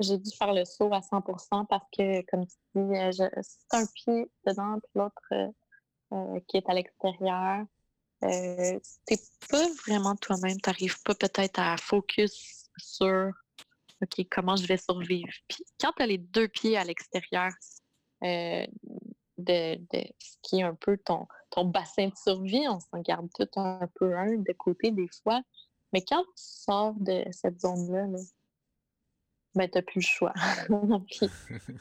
j'ai dû faire le saut à 100% parce que, comme tu dis, euh, c'est un pied dedans, puis l'autre euh, euh, qui est à l'extérieur. Euh, t'es pas vraiment toi-même, t'arrives pas peut-être à focus sur OK, comment je vais survivre. Puis quand tu as les deux pieds à l'extérieur de, ce qui est un peu ton, bassin de survie, on s'en garde tout un peu un de côté des fois. Mais quand tu sors de cette zone-là, là, ben, tu n'as plus le choix. Puis,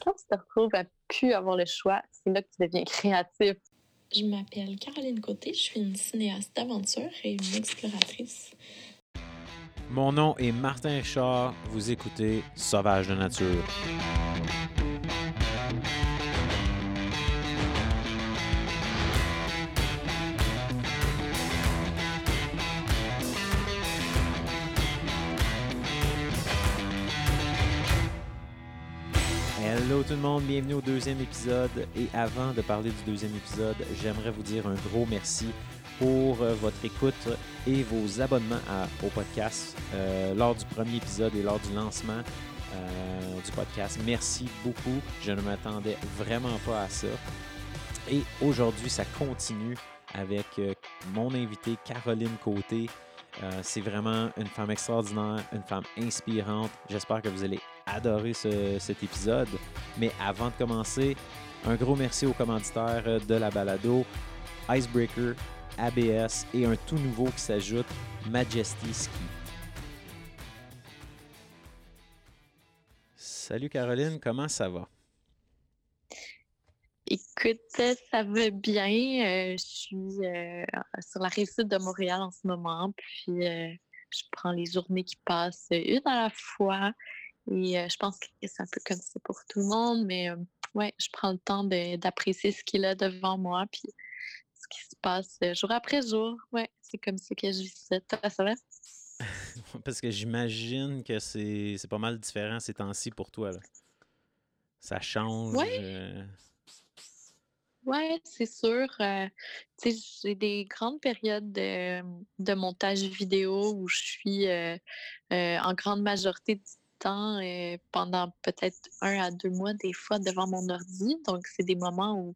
quand tu te retrouves à plus avoir le choix, c'est là que tu deviens créatif. Je m'appelle Caroline Côté, je suis une cinéaste d'aventure et une exploratrice. Mon nom est Martin Richard, vous écoutez Sauvage de nature. Tout le monde, bienvenue au deuxième épisode. Et avant de parler du deuxième épisode, j'aimerais vous dire un gros merci pour euh, votre écoute et vos abonnements au podcast euh, lors du premier épisode et lors du lancement euh, du podcast. Merci beaucoup. Je ne m'attendais vraiment pas à ça. Et aujourd'hui, ça continue avec mon invité Caroline Côté. c'est vraiment une femme extraordinaire, une femme inspirante. J'espère que vous allez adoré cet épisode. Mais avant de commencer, un gros merci aux commanditaires de la balado, Icebreaker, ABS et un tout nouveau qui s'ajoute, Majesty Ski. Salut Caroline, comment ça va? Écoute, ça va bien. Euh, je suis euh, sur la réussite de Montréal en ce moment, puis euh, je prends les journées qui passent une à la fois. Et je pense que c'est un peu comme ça pour tout le monde, mais ouais, je prends le temps d'apprécier ce qu'il a devant moi, puis ce qui se passe jour après jour. Ouais, c'est comme ça que je vis ça. Toi, ça va? Parce que j'imagine que c'est pas mal différent ces temps-ci pour toi. Là. Ça change. Oui, ouais, c'est sûr. j'ai des grandes périodes de, de, montage vidéo où je suis en grande majorité du temps euh, pendant peut-être un à deux mois, des fois, devant mon ordi. Donc, c'est des moments où,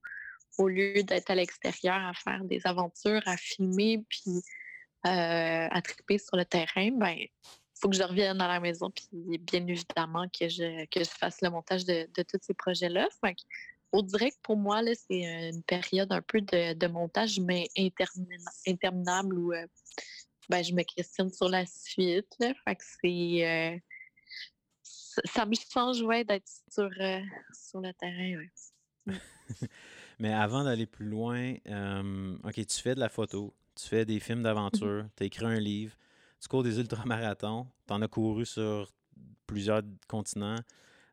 au lieu d'être à l'extérieur à faire des aventures, à filmer, puis euh, à triper sur le terrain, ben faut que je revienne à la maison, puis bien évidemment que je, que je fasse le montage de, de tous ces projets-là. au direct, pour moi, c'est une période un peu de, montage, mais interminable où euh, ben, je me questionne sur la suite. Que c'est ça me change ouais, d'être sur, euh, sur le terrain. Mm. Mais avant d'aller plus loin, OK, tu fais de la photo, tu fais des films d'aventure, mm-hmm. tu as écrit un livre, tu cours des ultramarathons, tu en as couru sur plusieurs continents.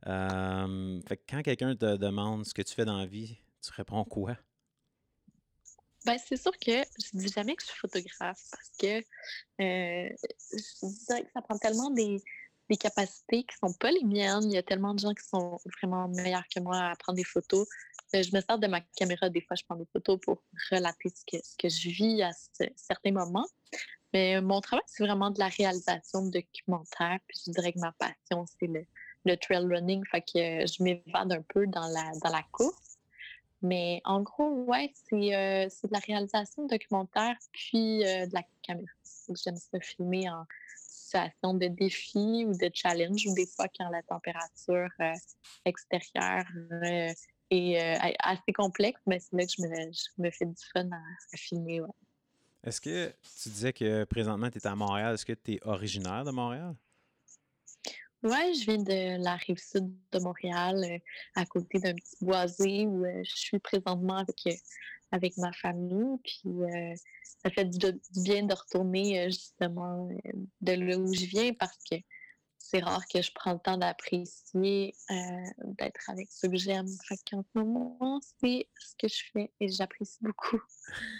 fait que quand quelqu'un te demande ce que tu fais dans la vie, tu réponds quoi? Ben, c'est sûr que je dis jamais que je suis photographe parce que euh, je dirais que ça prend tellement des, des capacités qui sont pas les miennes. Il y a tellement de gens qui sont vraiment meilleurs que moi à prendre des photos. Euh, je me sers de ma caméra, des fois, je prends des photos pour relater ce que, je vis à certains moments. Mais mon travail, c'est vraiment de la réalisation de documentaires. Puis je dirais que ma passion, c'est le, trail running. Fait que je m'évade un peu dans la, dans la course. Mais en gros, ouais, c'est euh, de la réalisation de documentaires puis euh, de la caméra. J'aime ça filmer en, de défi ou de challenge, ou des fois quand la température euh, extérieure euh, est euh, assez complexe, mais c'est là que je me, fais du fun à, filmer. Est-ce que tu disais que présentement tu es à Montréal, est-ce que tu es originaire de Montréal? Oui, je viens de la rive sud de Montréal, à côté d'un petit boisé où je suis présentement avec avec ma famille. Puis euh, ça fait du, bien de retourner euh, justement euh, de là où je viens parce que c'est rare que je prends le temps d'apprécier d'être avec ceux que j'aime. Fait qu'en ce moment, c'est ce que je fais et j'apprécie beaucoup.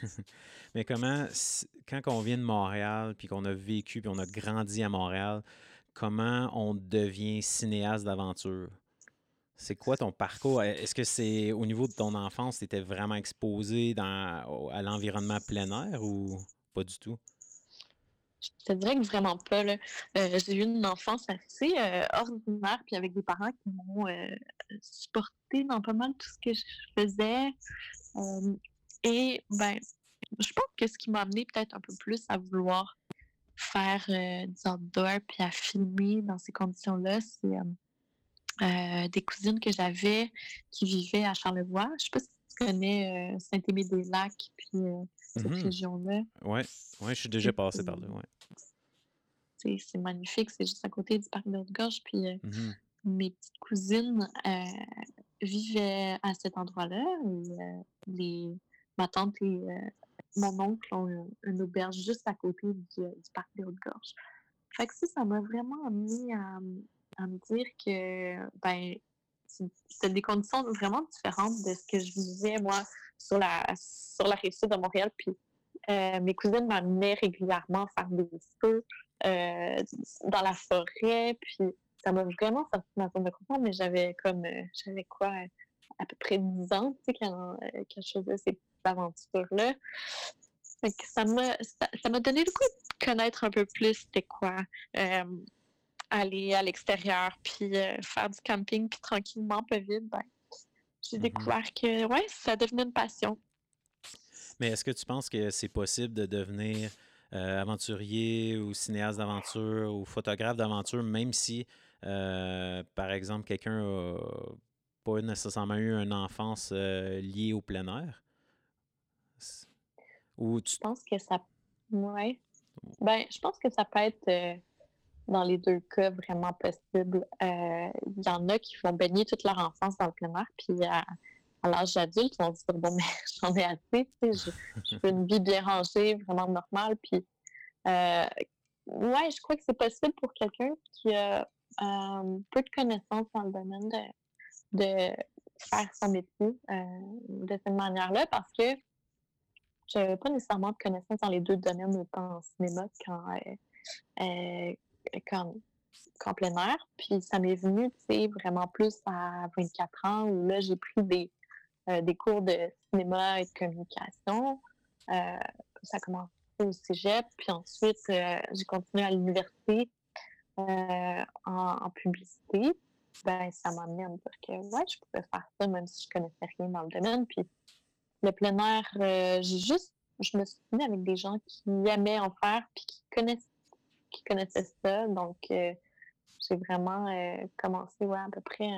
Mais comment, quand on vient de Montréal, puis qu'on a vécu, puis on a grandi à Montréal, comment on devient cinéaste d'aventure? C'est quoi ton parcours? Est-ce que c'est au niveau de ton enfance, tu étais vraiment exposé dans, à l'environnement plein air ou pas du tout? Je te dirais que vraiment pas. Là. Euh, j'ai eu une enfance assez euh, ordinaire, puis avec des parents qui m'ont euh, supporté dans pas mal tout ce que je faisais. et ben, je pense que ce qui m'a amené peut-être un peu plus à vouloir faire du outdoor puis à filmer dans ces conditions-là, c'est des cousines que j'avais qui vivaient à Charlevoix. Je sais pas si tu connais Saint-Aimé-des-Lacs, puis cette Mhm. région-là. Ouais, ouais, je suis déjà passé par là. Ouais. C'est magnifique, c'est juste à côté du parc de Haute-Gorge. Puis euh, Mhm. mes petites cousines euh, vivaient à cet endroit-là. euh, les, ma tante et euh, mon oncle un- une auberge juste à côté du, parc des Hautes-Gorges. Fait que ça, ça m'a vraiment amené à, me dire que ben c'était des conditions vraiment différentes de ce que je vivais moi sur la sur la sud de Montréal. Puis euh, mes cousines m'amenaient régulièrement faire des feux euh, dans la forêt. Puis ça m'a vraiment sorti de ma zone de confort, mais j'avais comme euh, j'avais quoi à peu près 10 ans, tu sais, quand, euh, je faisais ces que ça m'a ça, donné le goût de connaître un peu plus c'était quoi. euh, aller à l'extérieur, puis euh, faire du camping, puis tranquillement, pas vite, ben, j'ai Mhm. découvert que ouais, ça devenait une passion. Mais est-ce que tu penses que c'est possible de devenir euh, aventurier ou cinéaste d'aventure ou photographe d'aventure, même si, euh, par exemple, quelqu'un n'a pas nécessairement eu une enfance liée au plein air? Je pense que ça. Ouais. Ben, je pense que ça peut être euh, dans les deux cas vraiment possible. Euh, Il y en a qui vont baigner toute leur enfance dans le plein air, puis à, l'âge adulte, ils vont se dire bon, mais j'en ai assez, tu sais, je, veux une vie bien rangée, vraiment normale. Puis, euh, ouais, je crois que c'est possible pour quelqu'un qui a euh, peu de connaissances dans le domaine de, de faire son métier euh, de cette manière-là, parce que je n'avais pas nécessairement de connaissances dans les deux domaines, autant en cinéma qu'en euh, euh, plein air. Puis ça m'est venu, tu sais, vraiment plus à 24 ans, où là, j'ai pris des, euh, des cours de cinéma et de communication. Ça a commencé au cégep, puis ensuite, j'ai continué à l'université en, en publicité. Ben, ça m'a amené à me dire que, ouais, je pouvais faire ça, même si je connaissais rien dans le domaine. Puis le plein air, euh, juste, je me suis tenue avec des gens qui aimaient en faire, puis qui connaissaient, ça. Donc, euh, j'ai vraiment euh, commencé, ouais, à peu près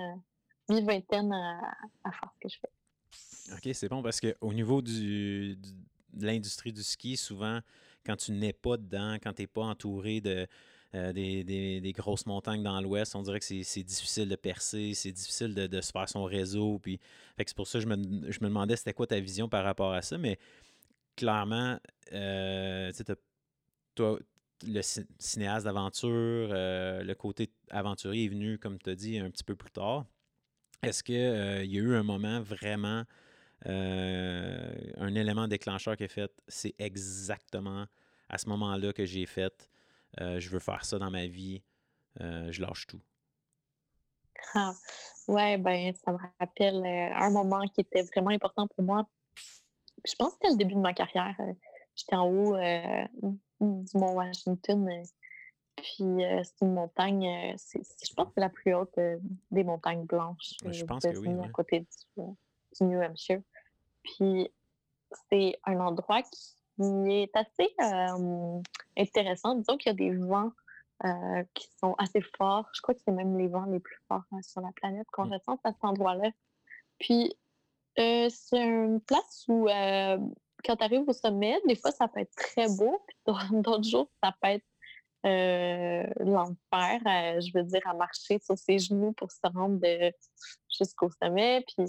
mi-vingtaine à, à faire ce que je fais. OK, c'est bon parce qu'au niveau du, du- de l'industrie du ski, souvent, quand tu n'es pas dedans, quand tu n'es pas entouré de, euh, des, des- grosses montagnes dans l'ouest, on dirait que c'est difficile de percer, c'est difficile de, de se faire son réseau. Puis, c'est pour ça que je me, je me demandais c'était quoi ta vision par rapport à ça. Mais clairement, euh, toi, le ci- cinéaste d'aventure, euh, le côté aventurier est venu, comme tu as dit, un petit peu plus tard. Est-ce qu'il y a eu un moment vraiment, un élément déclencheur qui a fait, c'est exactement à ce moment-là que j'ai fait, euh, je veux faire ça dans ma vie, euh, je lâche tout. Ah, ouais, ben, ça me rappelle euh, un moment qui était vraiment important pour moi. Je pense que c'était le début de ma carrière. J'étais en haut du Mont Washington. puis euh, c'est une montagne, euh, je pense que c'est la plus haute euh, des montagnes blanches je pense que oui, ouais. à côté du, du New Hampshire. Puis c'est un endroit qui est assez euh, intéressant. Disons qu'il y a des vents euh, qui sont assez forts. Je crois que c'est même les vents les plus forts hein, sur la planète qu'on Mm. ressent à cet endroit-là. Puis euh, c'est une place où quand tu arrives au sommet, des fois ça peut être très beau, puis d'autres jours ça peut être l'enfer, je veux dire, à marcher sur ses genoux pour se rendre jusqu'au sommet. Puis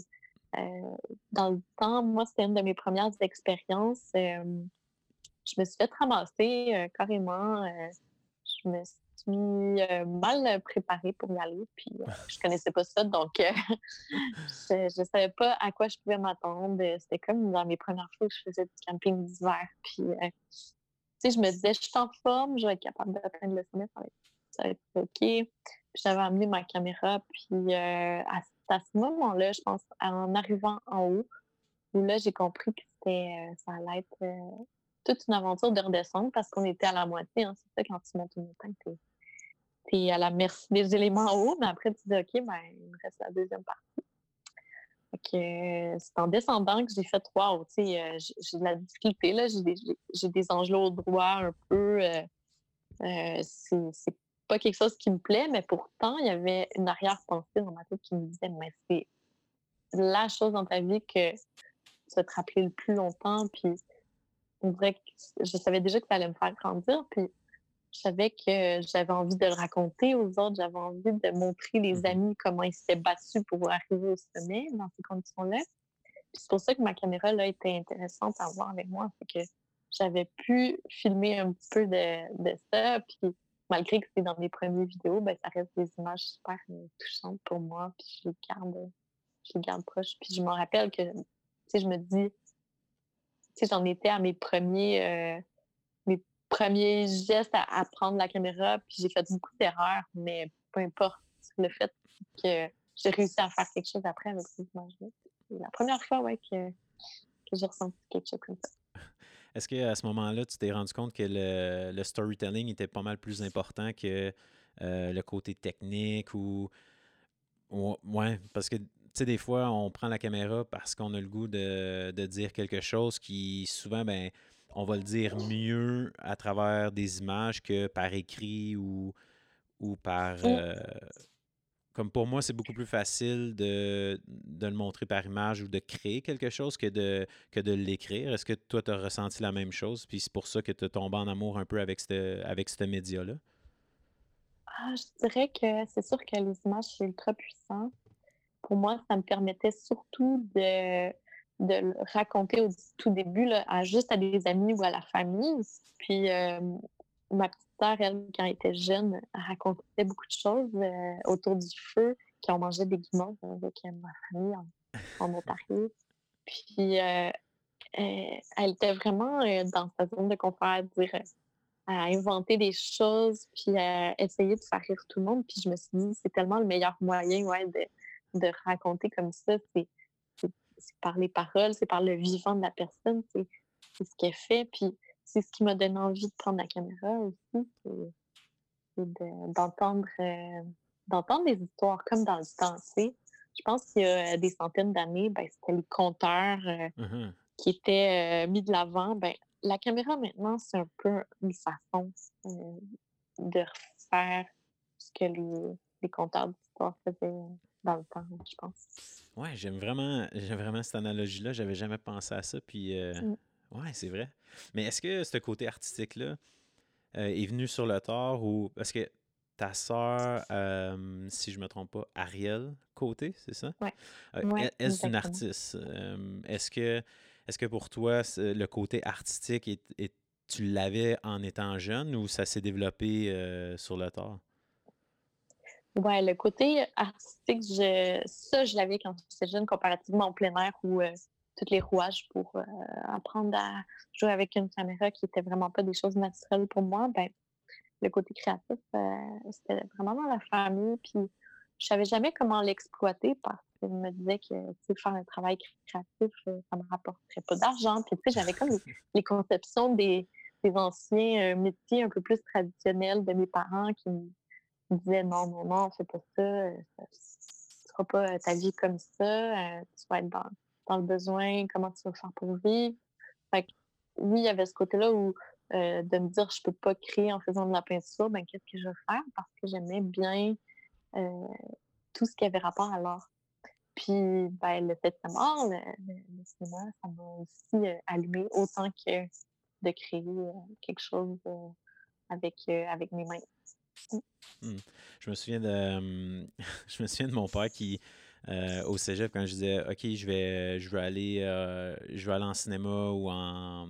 euh, dans le temps, moi, c'était une de mes premières expériences. euh, je me suis fait ramasser euh, carrément. euh, je me suis euh, mal préparée pour y aller. Puis je connaissais pas ça, donc je, je savais pas à quoi je pouvais m'attendre. C'était comme dans mes premières fois que je faisais du camping d'hiver. Puis je me disais, je suis en forme, je vais être capable d'atteindre le sommet, ça va être, ça va être OK. J'avais amené ma caméra, puis à, à ce moment-là, je pense, en arrivant en haut, où là, j'ai compris que c'était, ça allait être toute une aventure de redescendre parce qu'on était à la moitié. Hein. C'est ça, quand tu montes une montagne, tu es, à la merci des éléments en haut, mais après, tu dis, OK, ben, il me reste la deuxième partie. Euh, c'est en descendant que j'ai fait trois tu sais, j'ai de la difficulté, là, j'ai des, j'ai des au droit un peu. c'est pas quelque chose qui me plaît, mais pourtant, il y avait une arrière-pensée dans ma tête qui me disait, mais c'est la chose dans ta vie que tu vas te rappeler le plus longtemps. Puis on dirait que je savais déjà que ça allait me faire grandir. Puis je savais que j'avais envie de le raconter aux autres. J'avais envie de montrer les mmh amis comment ils s'étaient battus pour arriver au sommet dans ces conditions-là. C'est pour ça que ma caméra là, était intéressante à voir avec moi. C'est que j'avais pu filmer un petit peu de, de ça. Puis malgré que c'est dans mes premières vidéos, ben, ça reste des images super euh, touchantes pour moi. Puis je les garde je les garde proches. Puis je me rappelle que, tu sais, je me dis, sais, j'en étais à mes premiers, euh, mes premiers gestes à, prendre la caméra, puis j'ai fait beaucoup d'erreurs, mais peu importe le fait que j'ai réussi à faire quelque chose après avec ces images-là. C'est la première fois, ouais, que, j'ai ressenti quelque chose comme ça. Est-ce qu'à ce moment-là, tu t'es rendu compte que le, storytelling était pas mal plus important que euh, le côté technique ou. Ouais, parce que sais, des fois, on prend la caméra parce qu'on a le goût de, dire quelque chose qui, souvent, ben, on va le dire mieux à travers des images que par écrit ou, ou par. Euh, comme pour moi, c'est beaucoup plus facile de, le montrer par image ou de créer quelque chose que de, que de l'écrire. Est-ce que toi, tu as ressenti la même chose? Puis c'est pour ça que tu es tombé en amour un peu avec ce avec média-là? Ah, je dirais que c'est sûr que les images, c'est ultra puissant pour moi, ça me permettait surtout de, de le raconter au tout début, à, juste à des amis ou à la famille. Puis euh, ma petite sœur, elle, quand elle était jeune, racontait beaucoup de choses euh, autour du feu, qui ont mangé des guimauves avec euh, ma famille en, Ontario. Puis elle était vraiment dans sa zone de confort à dire à inventer des choses, puis à essayer de faire rire tout le monde. Puis je me suis dit, c'est tellement le meilleur moyen ouais, de, de raconter comme ça, c'est par les paroles, c'est par le vivant de la personne, c'est ce qu'elle fait. Puis c'est ce qui m'a donné envie de prendre la caméra aussi, c'est d'entendre euh, d'entendre des histoires comme dans le temps. Je pense qu'il y a des centaines d'années, ben, c'était les conteurs euh, mmh qui étaient euh, mis de l'avant. Ben, la caméra maintenant, c'est un peu une façon de refaire ce que les, les conteurs d'histoire faisaient dans le temps, je pense. Ouais, j'aime vraiment, j'aime vraiment cette analogie-là. J'avais jamais pensé à ça. Puis, euh, mm. ouais, c'est vrai. Mais est-ce que ce côté artistique-là euh, est venu sur le tort ou. Parce que ta sœur, euh, si je me trompe pas, Ariel Côté, c'est ça? Oui. est-ce une artiste? est-ce que, est que pour toi, le côté artistique, est, tu l'avais en étant jeune ou ça s'est développé sur le tard? Ouais, le côté artistique, je, ça, je l'avais quand j'étais jeune, comparativement au plein air où euh, tous les rouages pour euh, apprendre à jouer avec une caméra qui était vraiment pas des choses naturelles pour moi, ben, le côté créatif, euh, c'était vraiment dans la famille. Puis je savais jamais comment l'exploiter parce que je me disais que faire un travail créatif, ça me rapporterait pas d'argent. Puis tu sais, j'avais comme les, conceptions des, des anciens métiers un peu plus traditionnels de mes parents qui me disait non, non, non, fais pas ça, euh, tu feras pas euh, ta vie comme ça, euh, tu vas être dans, le besoin, comment tu vas faire pour vivre. Fait que, oui, il y avait ce côté-là où de me dire je peux pas créer en faisant de la peinture, ben qu'est-ce que je vais faire? Parce que j'aimais bien tout ce qui avait rapport à l'art. Puis ben, le fait de mort, le, cinéma, ça m'a aussi allumé autant que de créer quelque chose avec, avec mes mains. Mmh. Je me souviens de je me souviens de mon père qui euh, au cégep quand je disais OK, je vais je vais aller euh, je vais aller en cinéma ou en,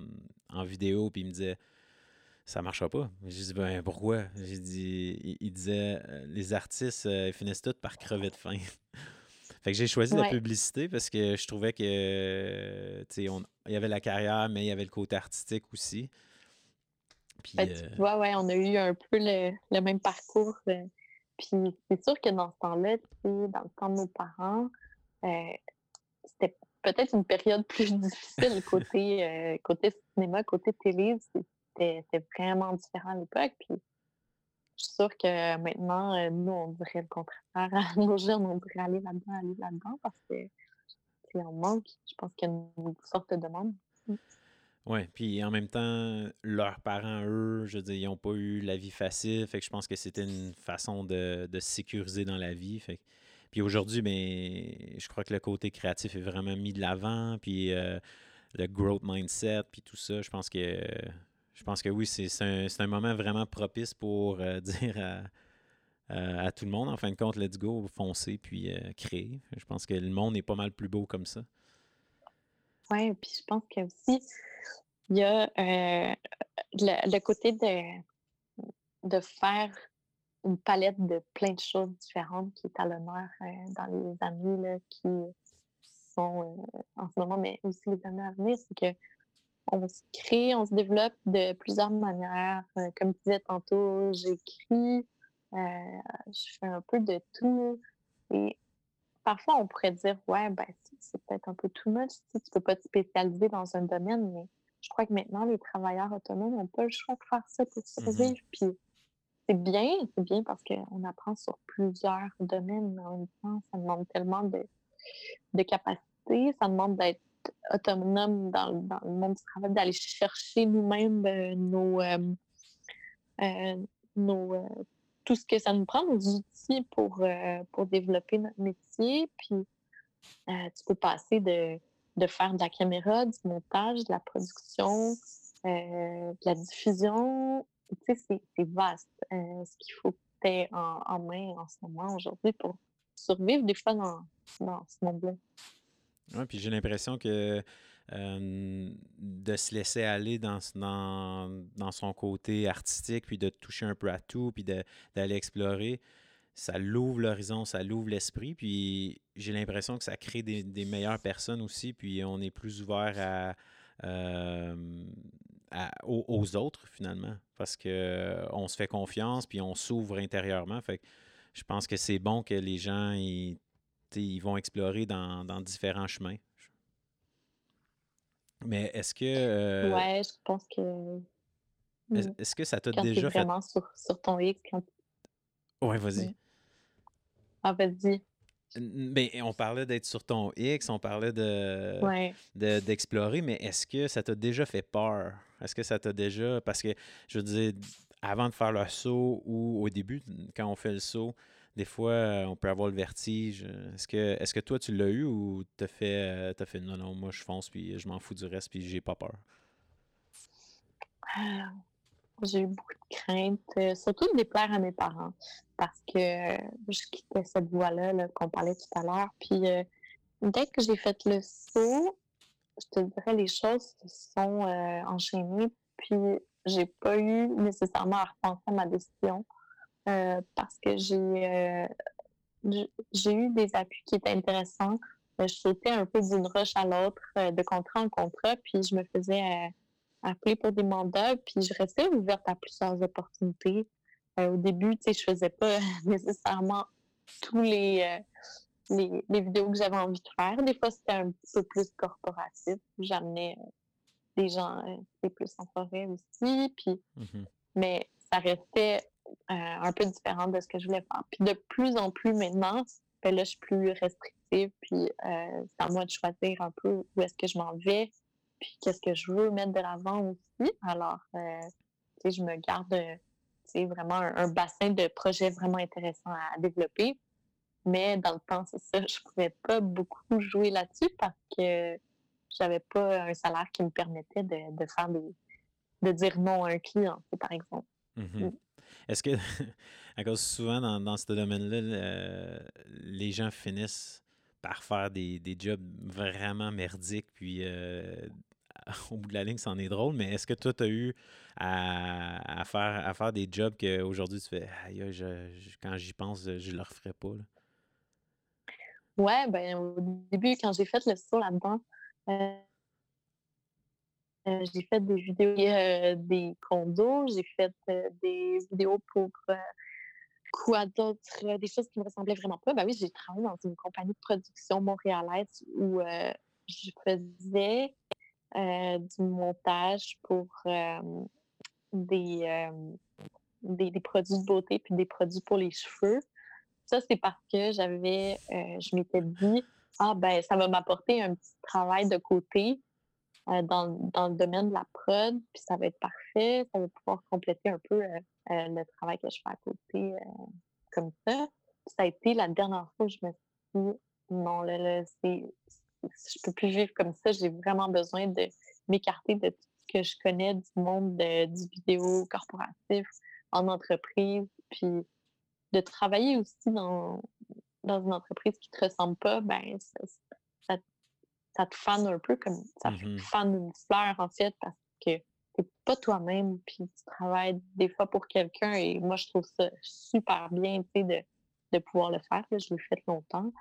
en vidéo puis il me disait ça marchera pas. J'ai dit ben pourquoi J'ai dit il, disait euh, les artistes ils finissent tous par crever de faim. fait que j'ai choisi la publicité parce que je trouvais que tu sais il y avait la carrière mais il y avait le côté artistique aussi. Ben, tu euh vois, ouais, on a eu un peu le, même parcours. Euh, puis c'est sûr que dans ce temps-là, dans le temps de nos parents, euh, c'était peut-être une période plus difficile côté, euh, côté cinéma, côté télé. C'était vraiment différent à l'époque. Puis je suis sûre que maintenant, euh, nous, on dirait le contraire. À nos jeunes, on devrait aller là-dedans, aller là-dedans parce que c'est en manque. Je pense qu'il y a une sorte de demande. Oui, puis en même temps, leurs parents, eux, je veux dire, ils n'ont pas eu la vie facile. Fait que je pense que c'était une façon de, de se sécuriser dans la vie. Fait puis aujourd'hui, ben, je crois que le côté créatif est vraiment mis de l'avant. Puis euh, le growth mindset, puis tout ça, je pense que je pense que oui, c'est un, un, moment vraiment propice pour euh, dire à, à, tout le monde, en fin de compte, let's go, foncer, puis euh, créer. Je pense que le monde est pas mal plus beau comme ça. Oui, puis je pense que aussi, il y a le, le, côté de, de faire une palette de plein de choses différentes qui est à l'honneur euh, dans les années là, qui sont euh, en ce moment, mais aussi les années à venir, c'est que on se crée, on se développe de plusieurs manières. Euh, comme tu disais tantôt, j'écris, je fais un peu de tout. Parfois, on pourrait dire, ouais, ben, c'est peut-être un peu too much, tu peux pas te spécialiser dans un domaine, mais je crois que maintenant, les travailleurs autonomes n'ont pas le choix de faire ça pour mm-hmm. survivre. Puis c'est bien, c'est bien parce qu'on apprend sur plusieurs domaines, mais en même temps, ça demande tellement de, de capacité, ça demande d'être autonome dans, dans, le monde du travail, d'aller chercher nous-mêmes euh, nos, euh, euh, nos tout ce que ça nous prend, nos outils pour, pour développer notre métier. Puis tu peux passer de, de faire de la caméra, du montage, de la production, de la diffusion, tu sais, c'est vaste euh, ce qu'il faut que tu aies en, main en ce moment aujourd'hui pour survivre des fois dans, dans ce monde-là. Oui, puis j'ai l'impression que de se laisser aller dans, dans, dans, son côté artistique, puis de toucher un peu à tout, puis d'aller explorer, ça l'ouvre l'horizon, ça l'ouvre l'esprit, puis j'ai l'impression que ça crée des, des, meilleures personnes aussi, puis on est plus ouvert à, aux, autres finalement parce que euh, on se fait confiance puis on s'ouvre intérieurement. Fait je pense que c'est bon que les gens ils, ils vont explorer dans, différents chemins. Mais est-ce que. Euh, ouais, je pense que. Est-ce que ça t'a déjà fait. vraiment sur, sur ton X quand. Ouais, vas-y. Ah, vas-y. Ben, on parlait d'être sur ton X, on parlait de d'explorer, mais est-ce que ça t'a déjà fait peur? Est-ce que ça t'a déjà. Parce que, je veux dire, avant de faire le saut ou au début, quand on fait le saut, des fois, euh, on peut avoir le vertige. Est-ce que, est que toi, tu l'as eu ou t'as fait, euh, as fait non, non, moi, je fonce, puis je m'en fous du reste, puis j'ai pas peur? Ah, j'ai eu beaucoup de craintes, euh, surtout de déplaire à mes parents, parce que je quittais cette voie-là qu'on parlait tout à l'heure. Puis euh, dès que j'ai fait le saut, je te dirais, les choses se sont euh, enchaînées, puis j'ai pas eu nécessairement à repenser à ma décision, parce que j'ai j'ai eu des appuis qui étaient intéressants. je sautais un peu d'une roche à l'autre, de contrat en contrat, puis je me faisais appeler pour des mandats, puis je restais ouverte à plusieurs opportunités. Euh, au début, tu sais, je faisais pas nécessairement tous les, euh, les, les, vidéos que j'avais envie de faire. Des fois, c'était un peu plus corporatif. J'amenais euh, des gens euh, plus en forêt aussi, puis mm-hmm. mais ça restait un peu différent de ce que je voulais faire. Puis de plus en plus maintenant, ben là, je suis plus restrictive, puis c'est à moi de choisir un peu où est-ce que je m'en vais, puis qu'est-ce que je veux mettre de l'avant aussi. Alors, euh, je me garde, tu vraiment un, bassin de projets vraiment intéressants à développer. Mais dans le temps, c'est ça, je pouvais pas beaucoup jouer là-dessus parce que j'avais pas un salaire qui me permettait de, de faire des, de dire non à un client, par exemple. Mm-hmm. Mm. Est-ce que, à cause souvent dans, dans ce domaine-là, les gens finissent par faire des, des jobs vraiment merdiques, puis euh, au bout de la ligne, c'en est drôle, mais est-ce que toi, tu as eu à, faire, à faire des jobs qu'aujourd'hui, tu fais, aïe, je, quand j'y pense, je ne le referais pas? Là? Ouais, ben, au début, quand j'ai fait le saut là-dedans, euh, euh, j'ai fait des vidéos euh, des condos, j'ai fait des vidéos pour quoi d'autre, des choses qui me ressemblaient vraiment pas. Ben oui, j'ai travaillé dans une compagnie de production montréalaise où je faisais du montage pour des, des, des, produits de beauté puis des produits pour les cheveux. Ça, c'est parce que j'avais, je m'étais dit, ah ben, ça va m'apporter un petit travail de côté euh, dans, dans, le domaine de la prod, puis ça va être parfait, ça va pouvoir compléter un peu euh, euh, le travail que je fais à côté comme ça. ça a été la dernière fois que je me suis dit, non, là, là c'est, je peux plus vivre comme ça, j'ai vraiment besoin de m'écarter de tout ce que je connais du monde de, du vidéo corporatif en entreprise, puis de travailler aussi dans, dans une entreprise qui te ressemble pas, ben ça, te fane un peu comme ça mmh fane une fleur en fait parce que t'es pas toi-même puis tu travailles des fois pour quelqu'un et moi je trouve ça super bien tu sais de, de pouvoir le faire je l'ai fait longtemps.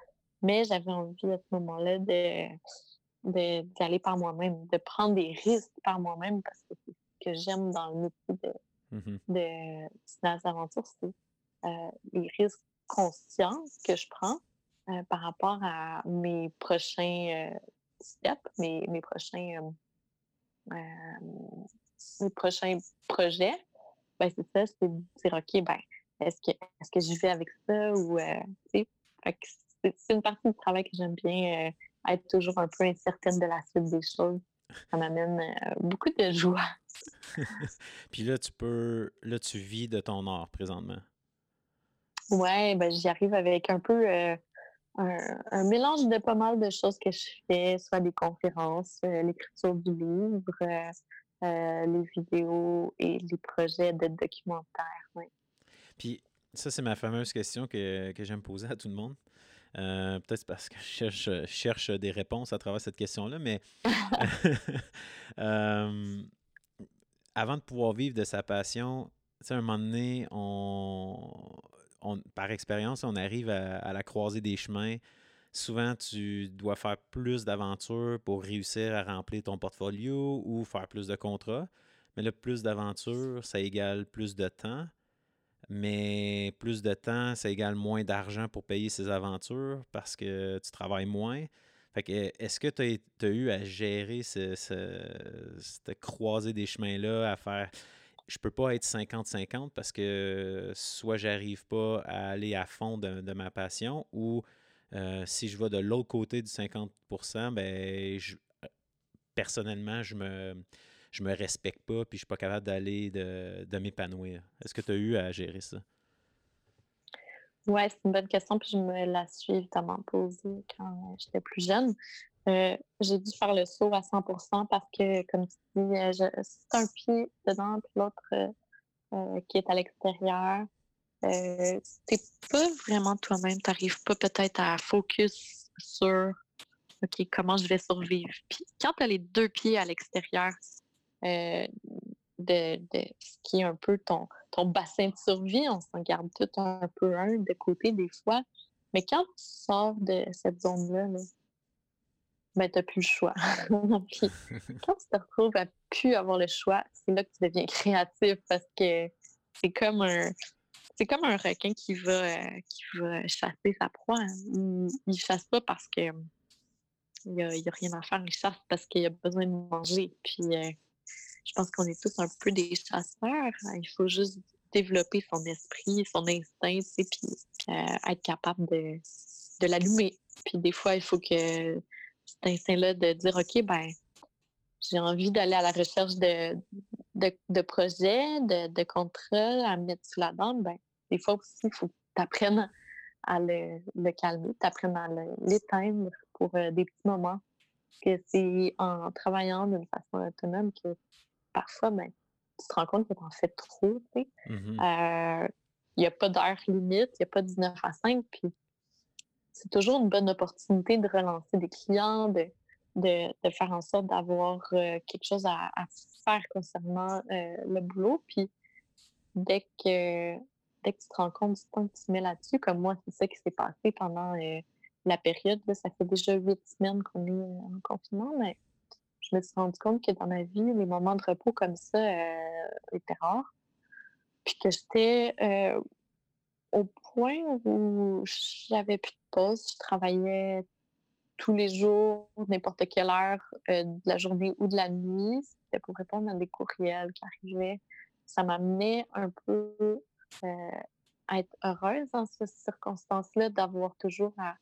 Mais j'avais envie à ce moment-là de d'aller par moi-même de prendre des risques par moi-même parce que c'est ce que j'aime dans le métier de mmh de, aventures c'est euh, les risques conscience que je prends euh, par rapport à mes prochains euh, mes, mes prochains euh, mes prochains projets, ben c'est ça, c'est de dire OK, ben est-ce que est-ce que je vais avec ça ou c'est une partie du travail que j'aime bien être toujours un peu incertaine de la suite des choses. Ça m'amène beaucoup de joie. Puis là, tu peux là, tu vis de ton art présentement? Ouais, ben, j'y arrive avec un peu euh, un, mélange de pas mal de choses que je fais, soit des conférences, euh, l'écriture du livre, euh, les vidéos et les projets de documentaire. Ouais. Puis ça, c'est ma fameuse question que, que j'aime poser à tout le monde. Peut-être parce que je cherche, cherche, des réponses à travers cette question-là, mais avant de pouvoir vivre de sa passion, tu sais, à un moment donné, on, par expérience, on arrive à, la croisée des chemins. Souvent, tu dois faire plus d'aventures pour réussir à remplir ton portfolio ou faire plus de contrats. Mais là, plus d'aventures, ça égale plus de temps. Mais plus de temps, ça égale moins d'argent pour payer ces aventures parce que tu travailles moins. Fait que, est-ce que tu as, eu à gérer ce, cette croisée des chemins-là, à faire je peux pas être 50-50 parce que soit j'arrive pas à aller à fond de, ma passion ou euh, si je vais de l'autre côté du 50 ben je, personnellement, je me je me respecte pas puis je suis pas capable d'aller de, de m'épanouir. Est-ce que tu as eu à gérer ça? Oui, c'est une bonne question, puis je me la suis évidemment posée quand j'étais plus jeune. Euh, j'ai dû faire le saut à 100% parce que, comme tu dis, euh, c'est un pied dedans, puis l'autre euh, qui est à l'extérieur. Euh, t'es pas vraiment toi-même, t'arrives pas peut-être à focus sur OK, comment je vais survivre. Puis quand tu as les deux pieds à l'extérieur de, ce qui est un peu ton, ton bassin de survie, on s'en garde tout un peu un de côté des fois. Mais quand tu sors de cette zone-là, là ben, tu n'as plus le choix. Quand tu te retrouves à plus avoir le choix, c'est là que tu deviens créatif parce que c'est comme un. C'est comme un requin qui va, euh, qui va chasser sa proie. Il ne chasse pas parce que il n'y a, a, rien à faire, il chasse parce qu'il a besoin de manger. Puis euh, je pense qu'on est tous un peu des chasseurs. Il faut juste développer son esprit, son instinct, puis euh, être capable de, de l'allumer. Puis des fois, il faut que cet instinct-là de dire OK, ben j'ai envie d'aller à la recherche de, de, projets, de, de, contrats à mettre sous la dent, ben, des fois aussi, il faut que tu apprennes à le, le calmer, tu apprennes à l'éteindre pour euh, des petits moments. Que c'est en travaillant d'une façon autonome que parfois, ben, tu te rends compte que tu en fais trop. Mm-hmm. Euh, il n'y a pas d'heure limite, il n'y a pas de 19 à 5, puis c'est toujours une bonne opportunité de relancer des clients, de, de, faire en sorte d'avoir euh, quelque chose à, faire concernant euh, le boulot. Puis dès que, dès que tu te rends compte du temps que tu mets là-dessus, comme moi, c'est ça qui s'est passé pendant euh, la période. ça fait déjà huit semaines qu'on est en confinement, mais je me suis rendu compte que dans ma vie, les moments de repos comme ça étaient rares. Puis que j'étais au point où j'avais plus de pause, je travaillais tous les jours, n'importe quelle heure euh, de la journée ou de la nuit. C'était pour répondre à des courriels qui arrivaient. Ça m'amenait un peu euh, à être heureuse dans ces circonstances-là, d'avoir toujours à,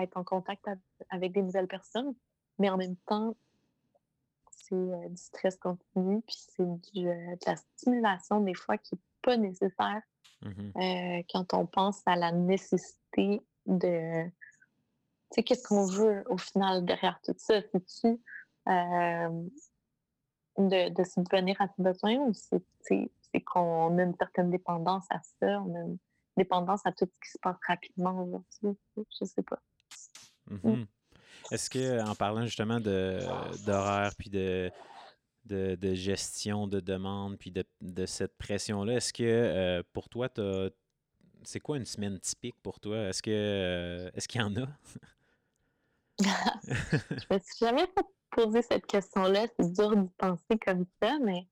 être en contact avec des nouvelles personnes. Mais en même temps, c'est euh, du stress continu, puis c'est de la stimulation des fois qui n'est pas nécessaire mmh quand on pense à la nécessité de tu sais, qu'est-ce qu'on veut au final derrière tout ça? C'est-tu euh, de, de subvenir à ses besoins ou c'est qu'on a une certaine dépendance à ça, on a une dépendance à tout ce qui se passe rapidement aujourd'hui? Je sais pas. Mmh Est-ce que, en parlant justement d'horaire puis de, de, de, gestion de demande puis de, de cette pression-là, est-ce que euh, pour toi, c'est quoi une semaine typique pour toi? Est-ce que euh, est-ce qu'il y en a? je me suis posé cette question-là. C'est dur d'y penser comme ça, mais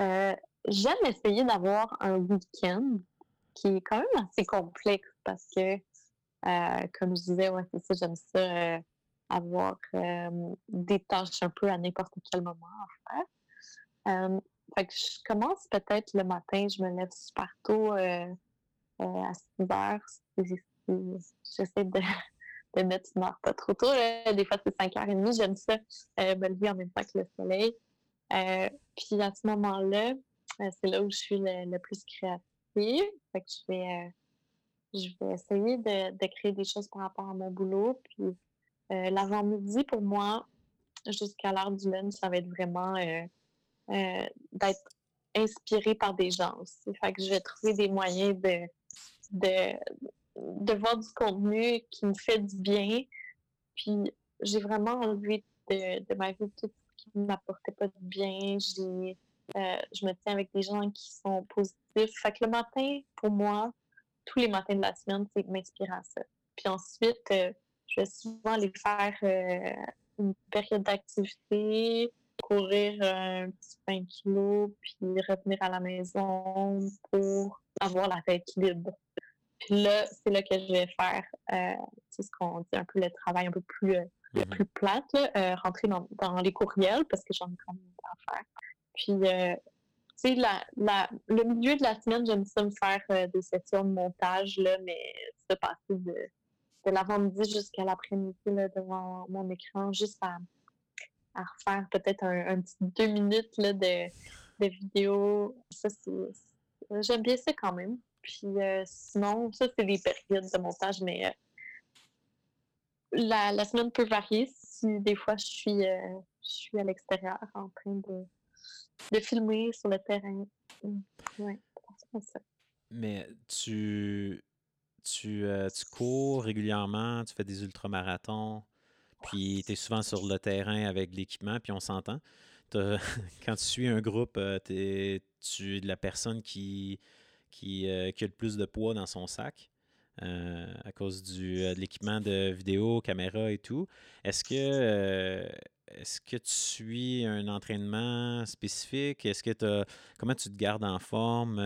euh, j'aime essayer d'avoir un week-end qui est quand même assez complexe parce que, euh, comme je disais, ouais, c'est ça, j'aime ça avoir des tâches un peu à n'importe quel moment à faire. fait que je commence peut-être le matin, je me lève super tôt à 6 heures. J'essaie de de mettre une heure pas trop tôt. Des fois, c'est 5h30. J'aime ça, euh, me lever en même temps que le soleil. Euh, puis à ce moment-là, euh, c'est là où je suis le, plus créative. Fait que je vais, je vais essayer de, créer des choses par rapport à mon boulot. Puis l'avant-midi, pour moi, jusqu'à l'heure du lunch, ça va être vraiment d'être inspiré par des gens aussi. Fait que je vais trouver des moyens de, de, de voir du contenu qui me fait du bien. Puis j'ai vraiment enlevé de, ma vie tout ce qui ne m'apportait pas de bien. Euh, je me tiens avec des gens qui sont positifs. Fait que le matin, pour moi, tous les matins de la semaine, c'est m'inspirer à ça. Puis ensuite, euh, je vais souvent aller faire euh, une période d'activité, courir un petit 20 kilos, puis revenir à la maison pour avoir la tête libre. Puis là, c'est là que je vais faire, euh, ce qu'on dit un peu le travail un peu plus, euh, mm-hmm. plus plate, euh, rentrer dans, dans, les courriels parce que j'en ai quand même à faire. Puis, euh, tu sais, la, la, le milieu de la semaine, j'aime ça me faire des sessions de montage, là, mais se passer de, de l'avant-midi jusqu'à l'après-midi devant mon écran, juste à, à refaire peut-être un, un, petit deux minutes là, de, de vidéo. Ça, c'est, j'aime bien ça quand même. Puis euh, sinon, ça, c'est des périodes de montage, mais euh, la, la, semaine peut varier si des fois je suis, euh, je suis à l'extérieur en train de, de filmer sur le terrain. Ouais, ça. Mais tu, tu, tu cours régulièrement, tu fais des ultramarathons, puis tu es souvent sur le terrain avec l'équipement, puis on s'entend. Quand tu suis un groupe, es, tu es la personne qui, qui, euh, a le plus de poids dans son sac. Euh, à cause du, euh, de l'équipement de vidéo, caméra et tout. Est-ce que, est-ce que tu suis un entraînement spécifique? Est-ce que tu comment tu te gardes en forme?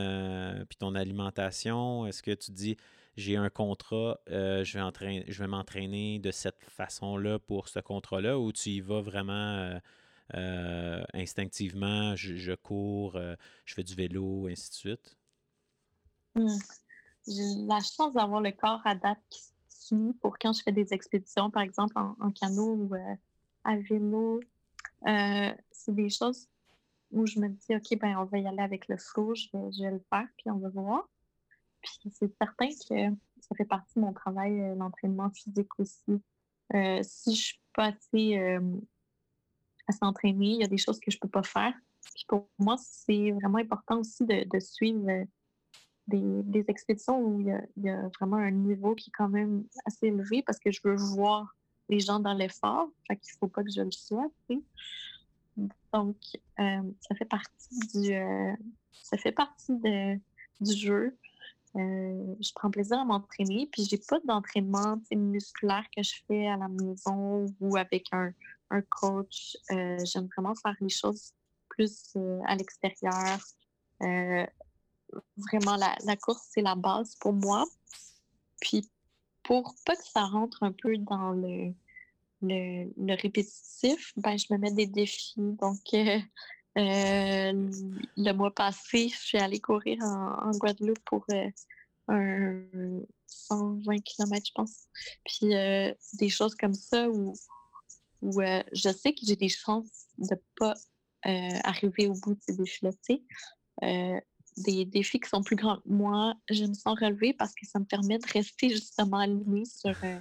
puis ton alimentation? Est-ce que tu dis j'ai un contrat, je vais, entraîner, je vais m'entraîner de cette façon-là pour ce contrat-là? Ou tu y vas vraiment instinctivement, je, je cours, je fais du vélo, ainsi de suite? J'ai la chance d'avoir le corps à date pour quand je fais des expéditions, par exemple en, canot ou euh, à vélo. Euh, c'est des choses où je me dis, OK, ben, on va y aller avec le flow, je vais, le faire, puis on va voir. Puis c'est certain que ça fait partie de mon travail, euh, l'entraînement physique aussi. si je suis pas assez à s'entraîner, il y a des choses que je peux pas faire. Puis pour moi, c'est vraiment important aussi de suivre des, expéditions où il y, a, vraiment un niveau qui est quand même assez élevé parce que je veux voir les gens dans l'effort. Fait qu'il faut pas que je le sois, Donc, euh, ça fait partie du, euh, jeu. Euh, je prends plaisir à m'entraîner, puis j'ai pas d'entraînement musculaire que je fais à la maison ou avec un coach. J'aime vraiment faire les choses plus à l'extérieur vraiment, la, la course, c'est la base pour moi. Puis pour pas que ça rentre un peu dans le, le, répétitif, ben, je me mets des défis. Donc, euh, euh, le mois passé, je suis allée courir en, Guadeloupe pour euh, un 120 km, je pense. Puis des choses comme ça où, où je sais que j'ai des chances de pas arriver au bout de ces défis-là. Des défis qui sont plus grands que moi, je me sens relevée parce que ça me permet de rester justement alignée sur, euh,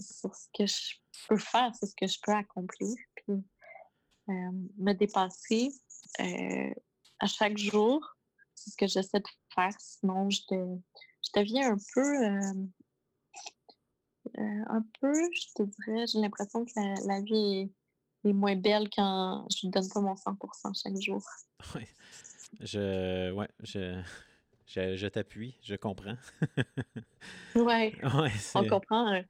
sur ce que je peux faire, sur ce que je peux accomplir. Puis euh, me dépasser euh, à chaque jour, c'est ce que j'essaie de faire. Sinon, je, de- je deviens un peu, un peu, je te dirais, j'ai l'impression que la, la vie est, est moins belle quand je ne donne pas mon 100% chaque jour. Ouais. Je, ouais, je, je, je t'appuie, je comprends. Ouais, Ouais, on comprend euh,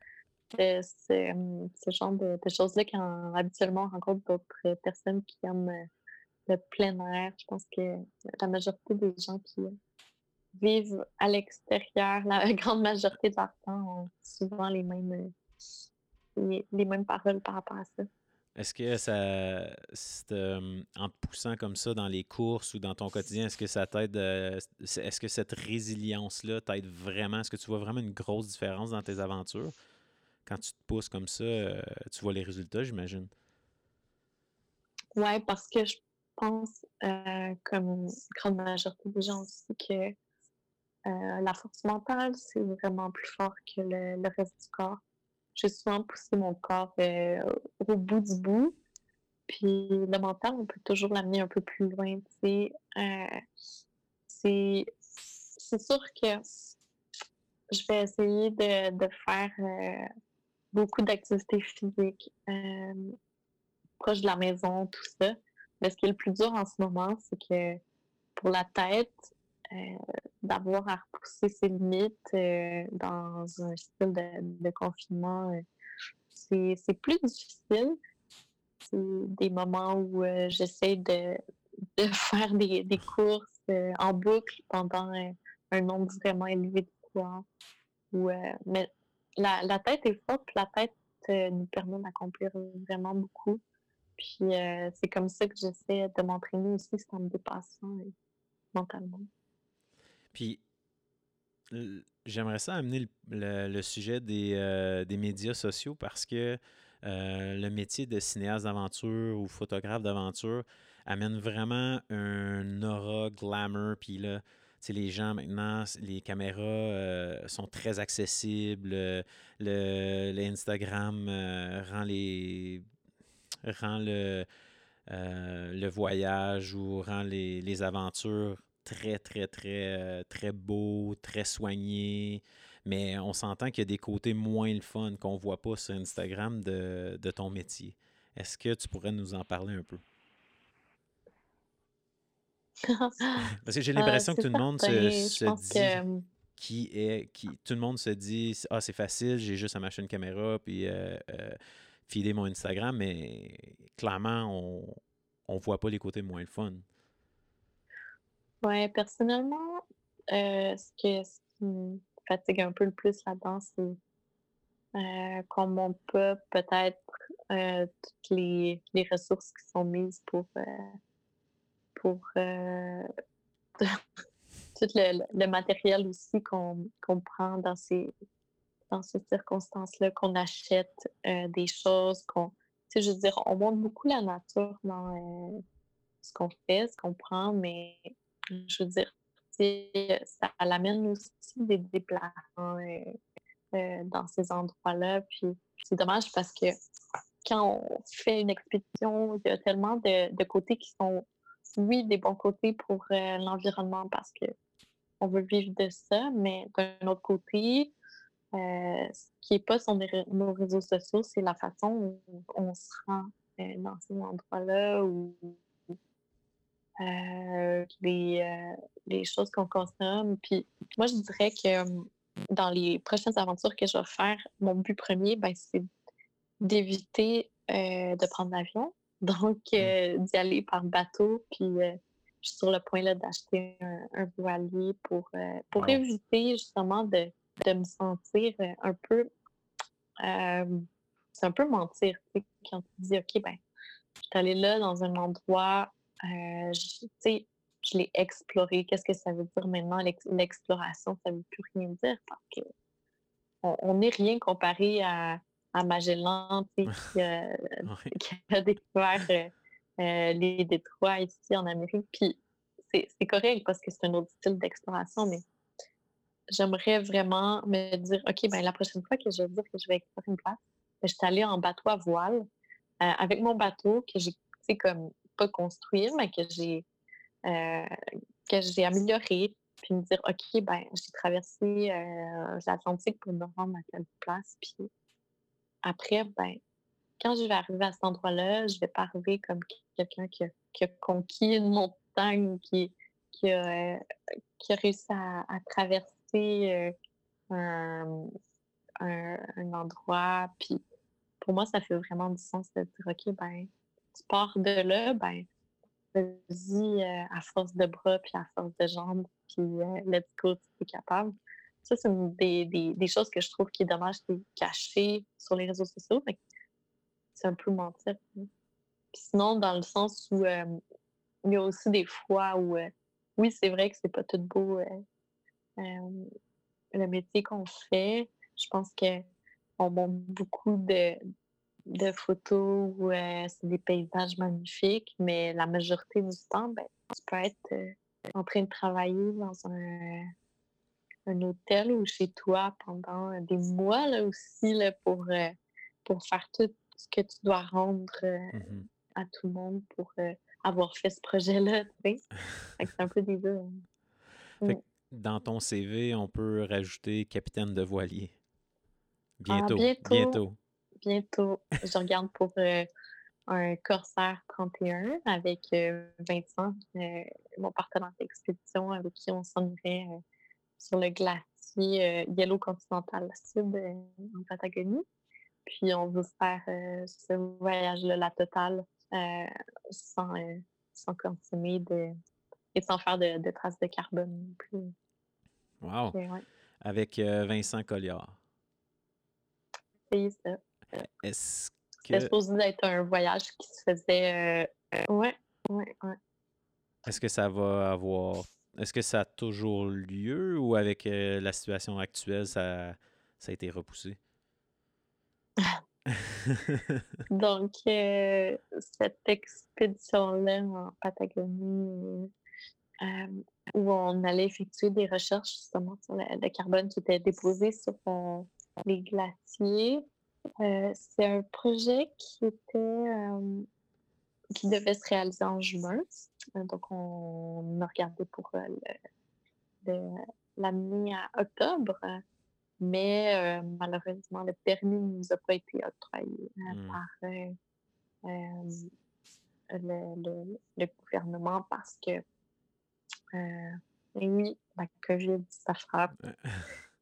euh, ce, genre de, de choses-là quand habituellement on rencontre d'autres personnes qui aiment euh, le plein air. Je pense que la majorité des gens qui vivent à l'extérieur, la grande majorité de leur temps, ont souvent les mêmes, euh, les, les mêmes paroles par rapport à ça. Est-ce que ça, euh, en te poussant comme ça dans les courses ou dans ton quotidien, est-ce que ça t'aide, euh, est-ce que cette résilience-là t'aide vraiment? Est-ce que tu vois vraiment une grosse différence dans tes aventures? Quand tu te pousses comme ça, euh, tu vois les résultats, j'imagine. Ouais, parce que je pense, comme la grande majorité des gens aussi, que la force mentale, c'est vraiment plus fort que le reste du corps. J'ai souvent poussé mon corps euh, au bout du bout, puis le mental, on peut toujours l'amener un peu plus loin. Euh, c'est, sûr que je vais essayer de, de faire euh, beaucoup d'activités physiques proche de la maison, tout ça. Mais ce qui est le plus dur en ce moment, c'est que pour la tête, d'avoir à repousser ses limites euh, dans un style de, confinement, euh, c'est plus difficile. C'est des moments où euh, j'essaie de, de faire des, des courses euh, en boucle pendant euh, un nombre vraiment élevé de fois. Euh, mais la, la tête est forte, la tête euh, nous permet d'accomplir vraiment beaucoup. Puis euh, c'est comme ça que j'essaie de m'entraîner aussi, c'est en me dépassant euh, mentalement. Puis, j'aimerais ça amener le, le- sujet des, euh, des médias sociaux parce que euh, le métier de cinéaste d'aventure ou photographe d'aventure amène vraiment un aura glamour. Puis là, les gens maintenant, les caméras euh, sont très accessibles. Le, l'Instagram euh, rend les rend le, le voyage ou rend les, les aventures très, très, très, très beaux, très soignés. Mais on s'entend qu'il y a des côtés moins le fun qu'on voit pas sur Instagram de, de ton métier. Est-ce que tu pourrais nous en parler un peu? Parce que j'ai Euh, l'impression que tout le monde se, dit que qui est qui tout le monde se dit ah c'est facile j'ai juste à m'acheter une caméra puis euh, euh, filer mon Instagram mais clairement on on voit pas les côtés moins le fun ouais, personnellement, euh, ce, que, qui me fatigue un peu le plus là-dedans, c'est qu'on montre pas peut-être euh, toutes les, les ressources qui sont mises pour, euh, pour tout le, le- matériel aussi qu'on qu'on prend dans ces, dans ces circonstances-là, qu'on achète des choses, qu'on. Tu je veux dire, on montre beaucoup la nature dans ce qu'on fait, ce qu'on prend, mais je veux dire, sais, ça l'amène aussi des déplacements euh, euh, dans ces endroits-là. Puis c'est dommage parce que quand on fait une expédition, il y a tellement de, côtés qui sont, oui, des bons côtés pour euh, l'environnement parce que on veut vivre de ça, mais d'un autre côté, euh, ce qui n'est pas sur nos réseaux sociaux, c'est la façon où on se rend euh, dans ces endroits-là ou euh, les, euh, les choses qu'on consomme. Puis moi, je dirais que euh, dans les prochaines aventures que je vais faire, mon but premier, ben, c'est d'éviter euh, de prendre l'avion. Donc, euh, d'y aller par bateau. Puis, je suis sur le point là, d'acheter un, un voilier pour, pour Wow. éviter justement de, de me sentir un peu. c'est un peu mentir, tu sais, quand tu dis, OK, ben, je suis allée là dans un endroit, tu sais, je l'ai exploré. Qu'est-ce que ça veut dire maintenant? L'exploration, ça ne veut plus rien dire parce que on n'est rien comparé à, à Magellan, qui, a découvert euh, euh, les détroits ici en Amérique. Puis c'est correct parce que c'est un autre style d'exploration, mais j'aimerais vraiment me dire, OK, ben la prochaine fois que je vais dire que je vais explorer une place, ben, je suis allée en bateau à voile euh, avec mon bateau que j'ai, comme pas construit, mais que j'ai que j'ai amélioré, puis me dire, OK, ben j'ai traversé l'Atlantique pour me rendre à telle place, puis après, ben, quand je vais arriver à cet endroit-là, je vais pas arriver comme quelqu'un qui, a, conquis une montagne, qui, a, qui a réussi à, traverser un, endroit. Puis pour moi, ça fait vraiment du sens de dire, OK, ben, tu pars de là, ben, vas-y à force de bras, puis à force de jambes, puis let's go, tu es capable. Ça, c'est des, des, choses que je trouve qui est dommage, qui est caché sur les réseaux sociaux. Mais c'est un peu mentir. Puis sinon, dans le sens où euh, il y a aussi des fois où, euh, oui, c'est vrai que c'est pas tout beau euh, le métier qu'on fait. Je pense qu'on montre beaucoup de, de photos où c'est des paysages magnifiques, mais la majorité du temps, ben, tu peux être en train de travailler dans un un hôtel ou chez toi pendant des mois là, aussi là, pour, euh, pour faire tout ce que tu dois rendre euh, mmh à tout le monde pour euh, avoir fait ce projet-là. c'est un peu des deux. Hein. Dans ton CV, on peut rajouter capitaine de voilier. Ah, bientôt. bientôt, bientôt. Je regarde pour un Corsair 31 avec Vincent, mon partenaire d'expédition avec qui on s'en irait sur le glacier euh, Yellow Continental Sud euh, en Patagonie. Puis on veut faire euh, ce voyage-là, la totale, sans, sans consommer de, et sans faire de, traces de carbone plus. Wow! Avec Vincent Colliard. C'est ça. Est-ce que... C'était supposé être un voyage qui se faisait. ouais, ouais, ouais. Est-ce que ça va avoir est-ce que ça a toujours lieu ou avec euh, la situation actuelle, ça, ça a été repoussé? Donc, euh, cette expédition-là en Patagonie, euh, où on allait effectuer des recherches justement sur le, carbone qui était déposé sur les glaciers, c'est un projet qui était qui devait se réaliser en juin. Euh, donc, on a regardé pour euh, l'amener à octobre. Mais euh, malheureusement, le permis ne nous a pas été octroyé mmh. par le, gouvernement parce que, oui, la COVID, ça frappe.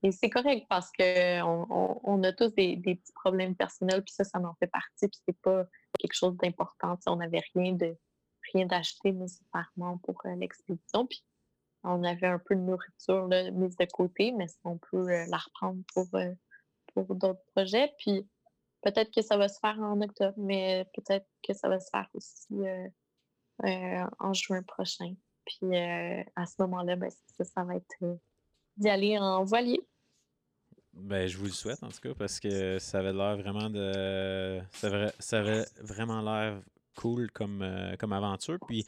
Et c'est correct parce qu'on on, a tous des, petits problèmes personnels, puis ça, ça en fait partie, puis c'est pas quelque chose d'important. On n'avait rien de rien d'acheter nécessairement pour euh, l'expédition. Puis on avait un peu de nourriture là, mise de côté, mais on peut euh, la reprendre pour, euh, pour d'autres projets. Puis peut-être que ça va se faire en octobre, mais peut-être que ça va se faire aussi en juin prochain. Puis à ce moment-là, ben, ça, ça va être d'y aller en voilier. Ben, je vous le souhaite en tout cas parce que ça avait l'air vraiment de. Ça avait, vraiment l'air cool comme, euh, comme aventure. Puis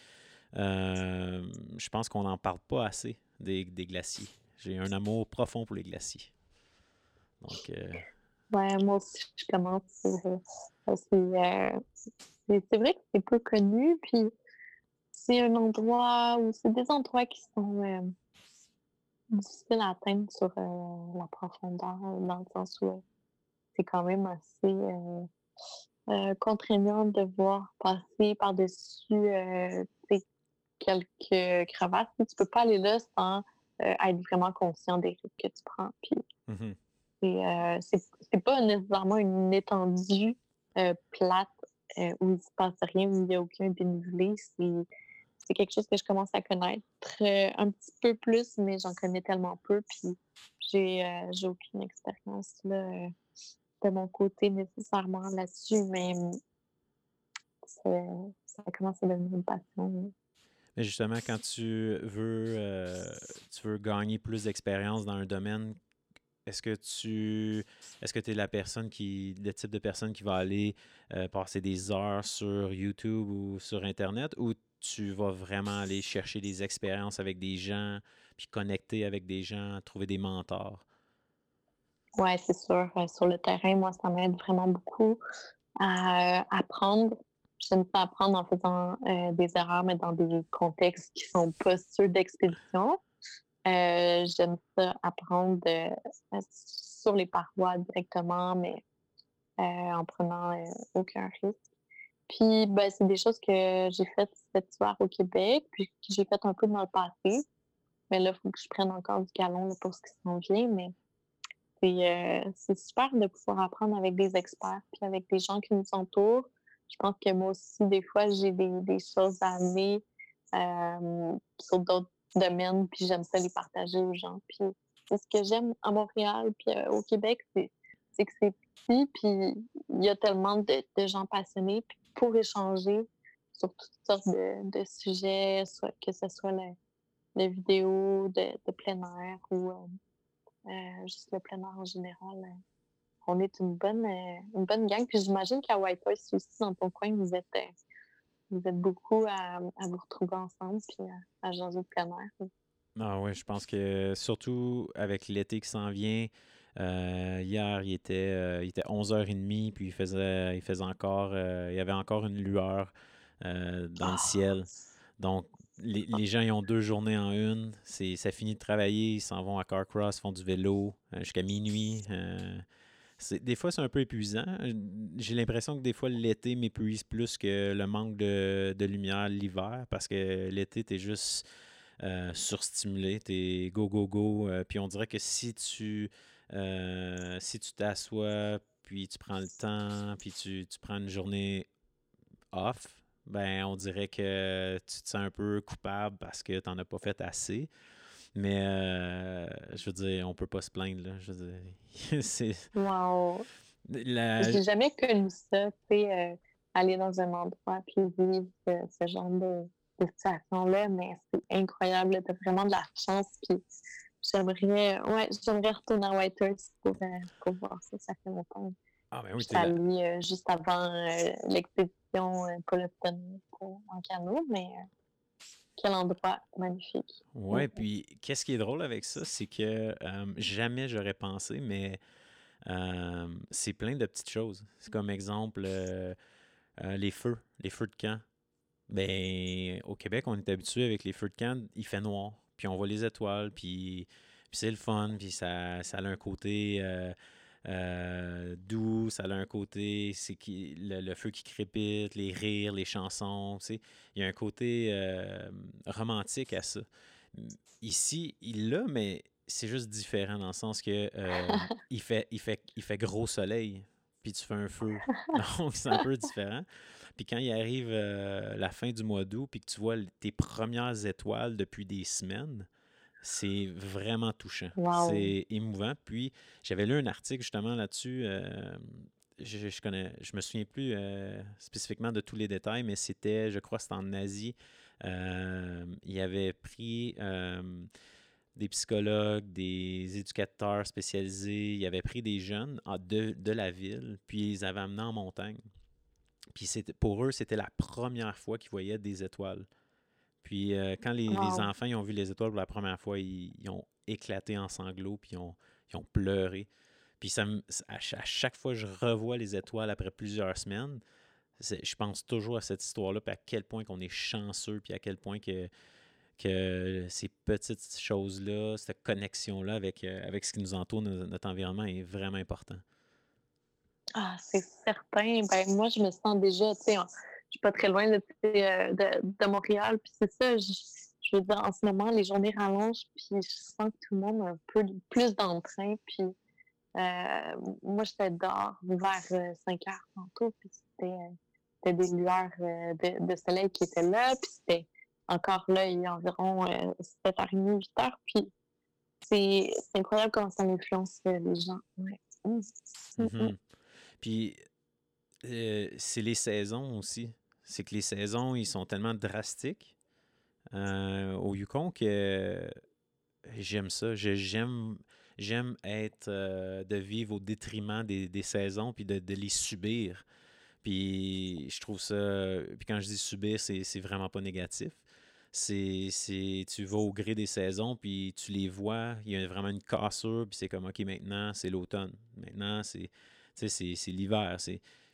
euh, je pense qu'on n'en parle pas assez des, glaciers. J'ai un amour profond pour les glaciers. Donc. Euh, ouais, moi aussi, je commence. c'est vrai que c'est peu connu. Puis c'est un endroit où c'est des endroits qui sont difficile à atteindre sur euh, la profondeur, dans le sens où c'est quand même assez euh, euh, contraignant de voir passer par-dessus quelques crevasses. Tu peux pas aller là sans être vraiment conscient des risques que tu prends. Puis, mmh c'est pas nécessairement une étendue plate où il se passe rien, où il n'y a aucun dénivelé. C'est c'est quelque chose que je commence à connaître un petit peu plus, mais j'en connais tellement peu. Puis j'ai j'ai aucune expérience là, de mon côté nécessairement là-dessus, mais ça commence à devenir une passion. Mais justement, quand tu veux, tu veux gagner plus d'expérience dans un domaine, est-ce que tu est-ce que tu es la personne qui le type de personne qui va aller passer des heures sur YouTube ou sur Internet tu vas vraiment aller chercher des expériences avec des gens, puis connecter avec des gens, trouver des mentors? Oui, c'est sûr. sur le terrain, moi, ça m'aide vraiment beaucoup à apprendre. J'aime pas apprendre en faisant des erreurs, mais dans des contextes qui sont pas ceux d'expédition. Euh, j'aime ça apprendre sur les parois directement, mais en prenant aucun risque. Puis, ben, c'est des choses que j'ai faites cet hiver au Québec, puis que j'ai fait un peu dans le passé. Mais là, il faut que je prenne encore du galon pour ce qui s'en vient. Mais c'est super de pouvoir apprendre avec des experts, puis avec des gens qui nous entourent. Je pense que moi aussi, des fois, j'ai des, des, choses à amener sur d'autres domaines, puis j'aime ça les partager aux gens. Puis c'est ce que j'aime à Montréal, puis au Québec, c'est que c'est petit, puis il y a tellement de, de gens passionnés. Puis pour échanger sur toutes sortes de, sujets, que ce soit la, vidéo de, plein air ou euh, euh, juste le plein air en général. Euh, on est une bonne, une bonne gang. Puis j'imagine qu'à White House aussi, dans ton coin, vous êtes, vous êtes beaucoup à, vous retrouver ensemble puis à, à jaser de plein air. Ah oui, je pense que surtout avec l'été qui s'en vient, euh, hier, il était, euh, il était 11h30, puis il faisait, il faisait encore, euh, il y avait encore une lueur dans le ciel. Donc, les, les, gens, ils ont deux journées en une. C'est, ça finit de travailler, ils s'en vont à Carcross, font du vélo jusqu'à minuit. des fois, c'est un peu épuisant. J'ai l'impression que des fois, l'été m'épuise plus que le manque de, de lumière l'hiver, parce que l'été, t'es juste surstimulé, t'es go, go, go. puis on dirait que si tu euh, si tu t'assois, puis tu prends le temps, puis tu, prends une journée off, ben on dirait que tu te sens un peu coupable parce que tu n'en as pas fait assez. Mais euh, je veux dire, on peut pas se plaindre, là. Je veux dire, c'est... Wow! J'ai jamais connu ça, tu sais, euh, aller dans un endroit puis vivre ce, genre de, de situation-là, mais c'est incroyable. Tu as vraiment de la chance, puis J'aimerais, ouais, j'aimerais retourner à Whitehurst pour, euh, pour voir ça. Ça fait longtemps. Ah, ben oui, t'es allé euh, juste avant euh, l'expédition pour le en canot, mais quel endroit magnifique. Ouais, puis qu'est-ce qui est drôle avec ça, c'est que jamais j'aurais pensé, mais c'est plein de petites choses. C'est comme exemple les feux, les feux de camp. Ben, au Québec, on est habitué avec les feux de camp, il fait noir puis on voit les étoiles, puis, c'est le fun, puis ça, ça a un côté euh, euh, doux, ça a un côté, c'est qui, le, feu qui crépite, les rires, les chansons, tu sais. Il y a un côté euh, romantique à ça. Ici, il l'a, mais c'est juste différent dans le sens que il, fait, il, fait, il fait gros soleil, puis tu fais un feu. Donc, c'est un peu différent. Puis quand il arrive euh, la fin du mois d'août, puis que tu vois tes premières étoiles depuis des semaines, c'est vraiment touchant. C'est émouvant. Puis j'avais lu un article justement là-dessus. Euh, je, je, connais, je me souviens plus euh, spécifiquement de tous les détails, mais c'était, je crois, c'était en Asie. il avait pris des psychologues, des éducateurs spécialisés. Il avait pris des jeunes de, de la ville, puis ils les avait amenés en montagne. Puis pour eux, c'était la première fois qu'ils voyaient des étoiles. Puis euh, quand les, enfants ont vu les étoiles pour la première fois, ils, ont éclaté en sanglots, puis ils ont, ont pleuré. Puis ça à, chaque fois que je revois les étoiles après plusieurs semaines, je pense toujours à cette histoire-là, puis à quel point qu'on est chanceux, puis à quel point que, que ces petites choses-là, cette connexion-là avec, euh, avec ce qui nous entoure, notre environnement, est vraiment important. Ah, c'est certain. Ben, moi, je me sens déjà, tu sais, je suis pas très loin de, euh, de, de Montréal. Puis c'est ça, je, veux dire, en ce moment, les journées rallongent, puis je sens que tout le monde a un peu plus d'entrain. Puis euh, moi, j'étais dehors vers 5 euh, heures tantôt, puis c'était des lueurs de, de, soleil qui étaient là, puis c'était encore là il y a environ 7h30, 8h. Puis c'est incroyable comment ça influence euh, les gens. Ouais. Mmh. Mmh, mmh. Mhm. Puis, euh, c'est les saisons aussi. C'est que les saisons, ils sont tellement drastiques euh, au Yukon que j'aime ça. J'aime j'aime être euh, de vivre au détriment des, des saisons puis de, de les subir. Puis je trouve ça. Puis quand je dis subir, c'est vraiment pas négatif. C'est, tu vas au gré des saisons, puis tu les vois, il y a vraiment une cassure, puis c'est comme, OK, maintenant, c'est l'automne. Maintenant, c'est, sais, c'est, l'hiver.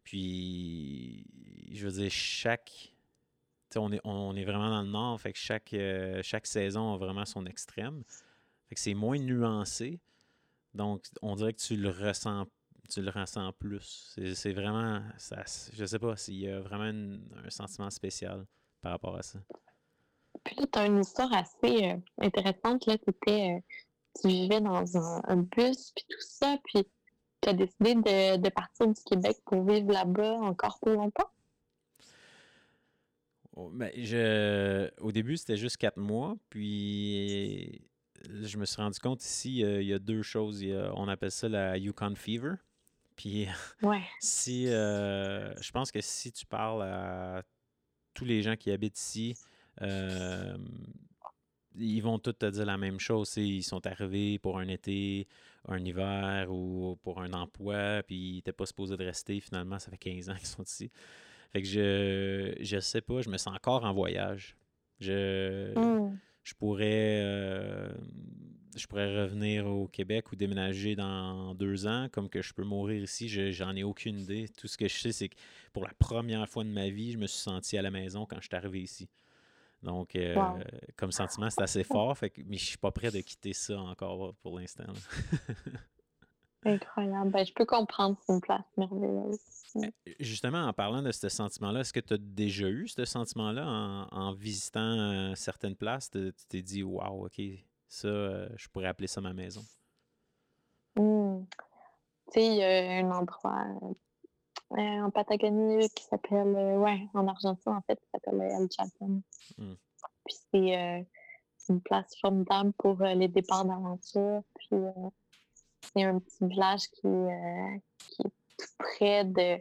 Puis, je veux dire, chaque... tu sais, On est, on est vraiment dans le nord, fait que chaque, euh, chaque saison a vraiment son extrême. Fait que c'est moins nuancé. Donc, on dirait que tu le ressens, tu le ressens plus. C'est, vraiment, ça, je sais pas, s'il y a vraiment un sentiment spécial par rapport à ça. Puis là, tu as une histoire assez euh, intéressante. Là, T'étais, euh, tu vivais dans un, un bus, puis tout ça, puis tu as décidé de, de partir du Québec pour vivre là-bas encore plus longtemps? Oh, ben, je, au début, c'était juste quatre mois, puis je me suis rendu compte ici, euh, il y a deux choses. Il y a- on appelle ça la Yukon Fever. Puis Ouais. si, euh, je pense que si tu parles à tous les gens qui habitent ici, euh, ils vont tous te dire la même chose. Ils sont arrivés pour un été, un hiver ou pour un emploi, puis ils n'étaient pas supposés de rester. Finalement, ça fait 15 ans qu'ils sont ici. Fait que je, je sais pas, je me sens encore en voyage. Je, Mmh. je pourrais, euh, je pourrais revenir au Québec ou déménager dans deux ans, comme que je peux mourir ici, je- j'en ai aucune idée. Tout ce que je sais, c'est que pour la première fois de ma vie, je me suis senti à la maison quand je suis arrivé ici. Donc, euh, Wow. comme sentiment, c'est assez fort, fait que, mais je suis pas prêt de quitter ça encore pour l'instant. Incroyable. Ben, je peux comprendre, c'est une place merveilleuse. Justement, en parlant de ce sentiment-là, est-ce que tu as déjà eu ce sentiment-là en, en visitant euh, certaines places? Tu t'es dit, waouh, OK, ça, euh, je pourrais appeler ça ma maison. Mmh. Tu sais, il y a un endroit euh, euh, en Patagonie qui s'appelle, euh, ouais, en Argentine en fait, qui s'appelle euh, El Chatham. Mm. Puis c'est euh, une place formidable pour euh, les départs d'aventure. Puis euh, c'est un petit village qui, euh, qui est tout près de,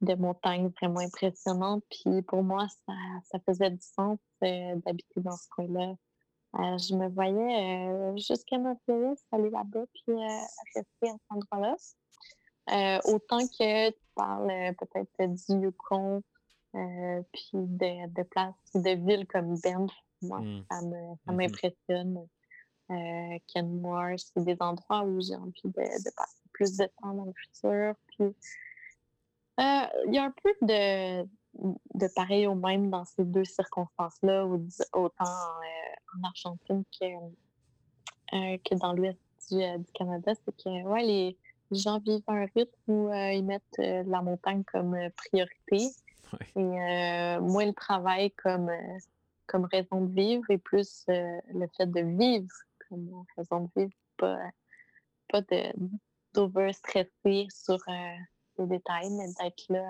de montagnes vraiment impressionnantes. Puis pour moi, ça, ça faisait du sens euh, d'habiter dans ce coin-là. Euh, je me voyais euh, jusqu'à ma vieillesse aller là-bas puis euh, rester à cet endroit-là. Euh, autant que tu parles euh, peut-être du Yukon, euh, puis de, de places, de villes comme Banff, moi, Mm. ça Mhm. m'impressionne. Euh, Kenmore, c'est des endroits où j'ai envie de, de passer plus de temps dans le futur. Puis, il y a un peu de, de pareil au même dans ces deux circonstances-là, autant en Argentine que, que dans l'ouest du, du Canada. C'est que ouais, les, les gens vivent un rythme où euh, ils mettent euh, la montagne comme euh, priorité Ouais. et moins le travail comme, comme raison de vivre et plus le fait de vivre comme raison de vivre, pas, pas de d'over-stresser sur les détails, mais d'être là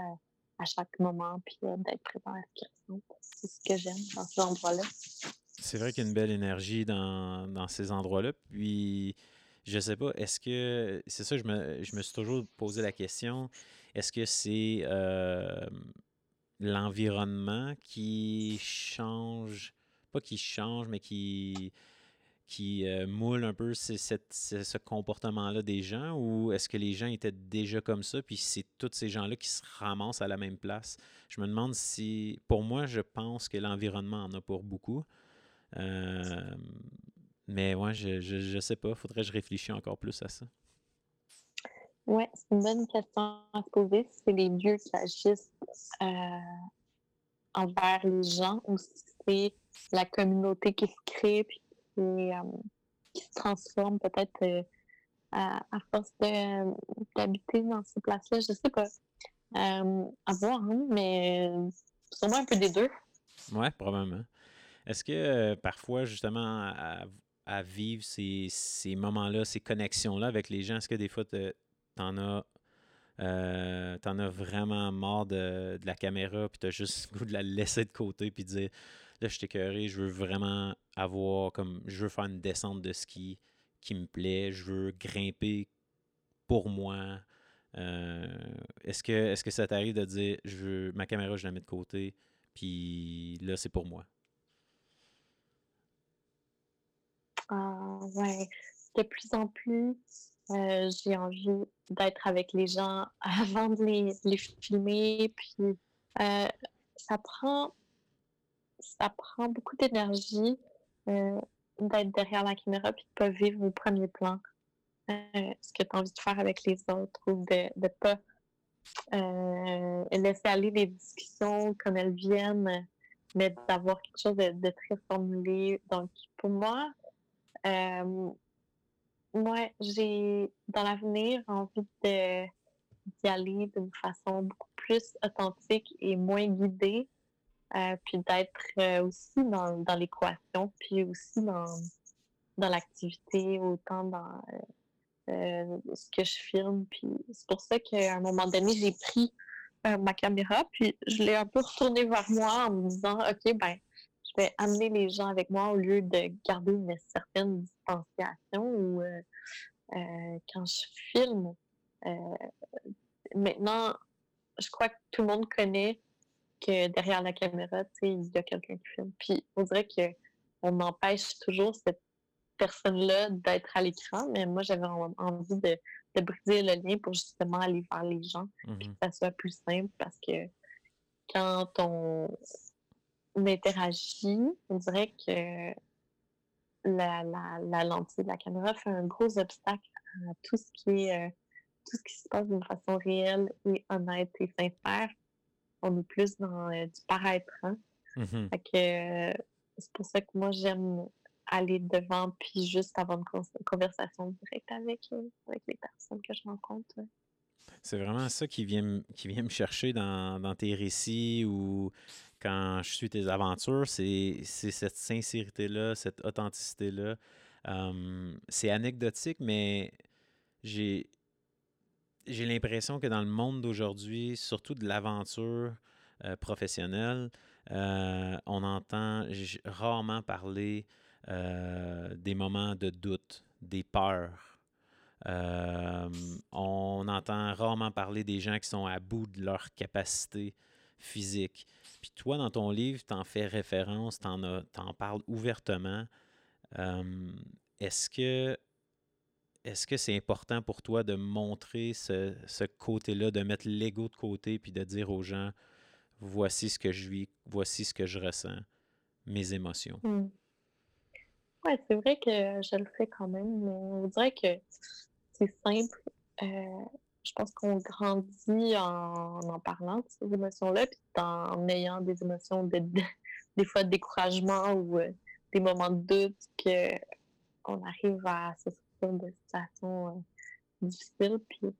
à chaque moment puis euh, d'être présent à ce qui ressemble. C'est ce que j'aime dans ces endroits-là. C'est vrai qu'il y a une belle énergie dans, dans ces endroits-là. Puis, je sais pas, est-ce que. C'est ça, je me, je me suis toujours posé la question. Est-ce que c'est euh, l'environnement qui change, pas qui change, mais qui, qui euh, moule un peu ces- cette- ce, ce comportement-là des gens ou est-ce que les gens étaient déjà comme ça puis c'est tous ces gens-là qui se ramassent à la même place? Je me demande si, pour moi, je pense que l'environnement en a pour beaucoup. Euh, mais ouais, je, je, je sais pas, faudrait que je réfléchisse encore plus à ça. Oui, c'est une bonne question à se poser. si C'est les lieux qui agissent euh, envers les gens ou si c'est la communauté qui se crée puis qui, euh, qui se transforme peut-être euh, à, à force d'habiter dans ces places-là. Je sais pas. À voir, hein, mais sûrement un peu des deux. Ouais, probablement. Est-ce que euh, parfois, justement, à, à vivre ces, ces moments-là, ces connexions-là avec les gens, est-ce que des fois, te- t'en as, euh, t'en as vraiment marre de, de la caméra, puis t'as juste le goût de la laisser de côté, puis de dire, là, je suis écœuré, je veux vraiment avoir, comme, je veux faire une descente de ski qui me plaît, je veux grimper pour moi. Euh, est-ce que, est que ça t'arrive de dire, je veux, ma caméra, je la mets de côté, puis là, c'est pour moi? Ah, ouais. De plus en plus, euh, j'ai envie d'être avec les gens avant de les, les filmer. Puis euh, ça prend ça prend beaucoup d'énergie euh, d'être derrière la caméra puis de pas vivre au premier plan ce que tu as envie de faire avec les autres ou de ne pas laisser aller les discussions comme elles viennent, mais d'avoir quelque chose de, de, très formulé. Donc, pour moi, moi, j'ai dans l'avenir envie d'y aller d'une façon beaucoup plus authentique et moins guidée, euh, puis d'être euh, aussi dans, l'équation, puis aussi dans, l'activité, autant dans euh, ce que je filme. Puis c'est pour ça qu'à un moment donné, j'ai pris ma caméra, puis je l'ai un peu retournée vers moi en me disant, OK, ben, vais amener les gens avec moi au lieu de garder une certaine distanciation ou euh, euh, quand je filme. Euh, maintenant, je crois que tout le monde connaît que derrière la caméra, il y a quelqu'un qui filme. Puis on dirait qu'on empêche toujours cette personne-là d'être à l'écran, mais moi j'avais envie de, briser le lien pour justement aller vers les gens, mmh que ça soit plus simple parce que quand on, on interagit, on dirait que la, la, la, lentille de la caméra fait un gros obstacle à tout ce qui est euh, tout ce qui se passe d'une façon réelle et honnête et sincère. On est plus dans euh, du paraître. Hein? Mm-hmm. que, euh, c'est pour ça que moi j'aime aller devant puis juste avoir une conversation directe avec, avec les personnes que je rencontre. C'est vraiment ça qui vient, qui vient me chercher dans, dans tes récits ou quand je suis tes aventures, c'est cette sincérité-là, cette authenticité-là. c'est anecdotique, mais j'ai l'impression que dans le monde d'aujourd'hui, surtout de l'aventure euh, professionnelle, euh, on entend rarement parler euh, des moments de doute, des peurs. on entend rarement parler des gens qui sont à bout de leur capacité physique. Puis toi, dans ton livre, tu en fais référence, tu en, parles ouvertement. est-ce que est-ce que c'est important pour toi de montrer ce, ce côté-là, de mettre l'ego de côté, puis de dire aux gens, voici ce que je vis, voici ce que je ressens, mes émotions? Mmh. Oui, c'est vrai que je le fais quand même, mais on dirait que c'est simple. Euh, je pense qu'on grandit en en parlant de ces émotions-là, puis en ayant des émotions de, des fois de découragement ou euh, des moments de doute que on arrive à se sortir de situations euh, difficiles, puis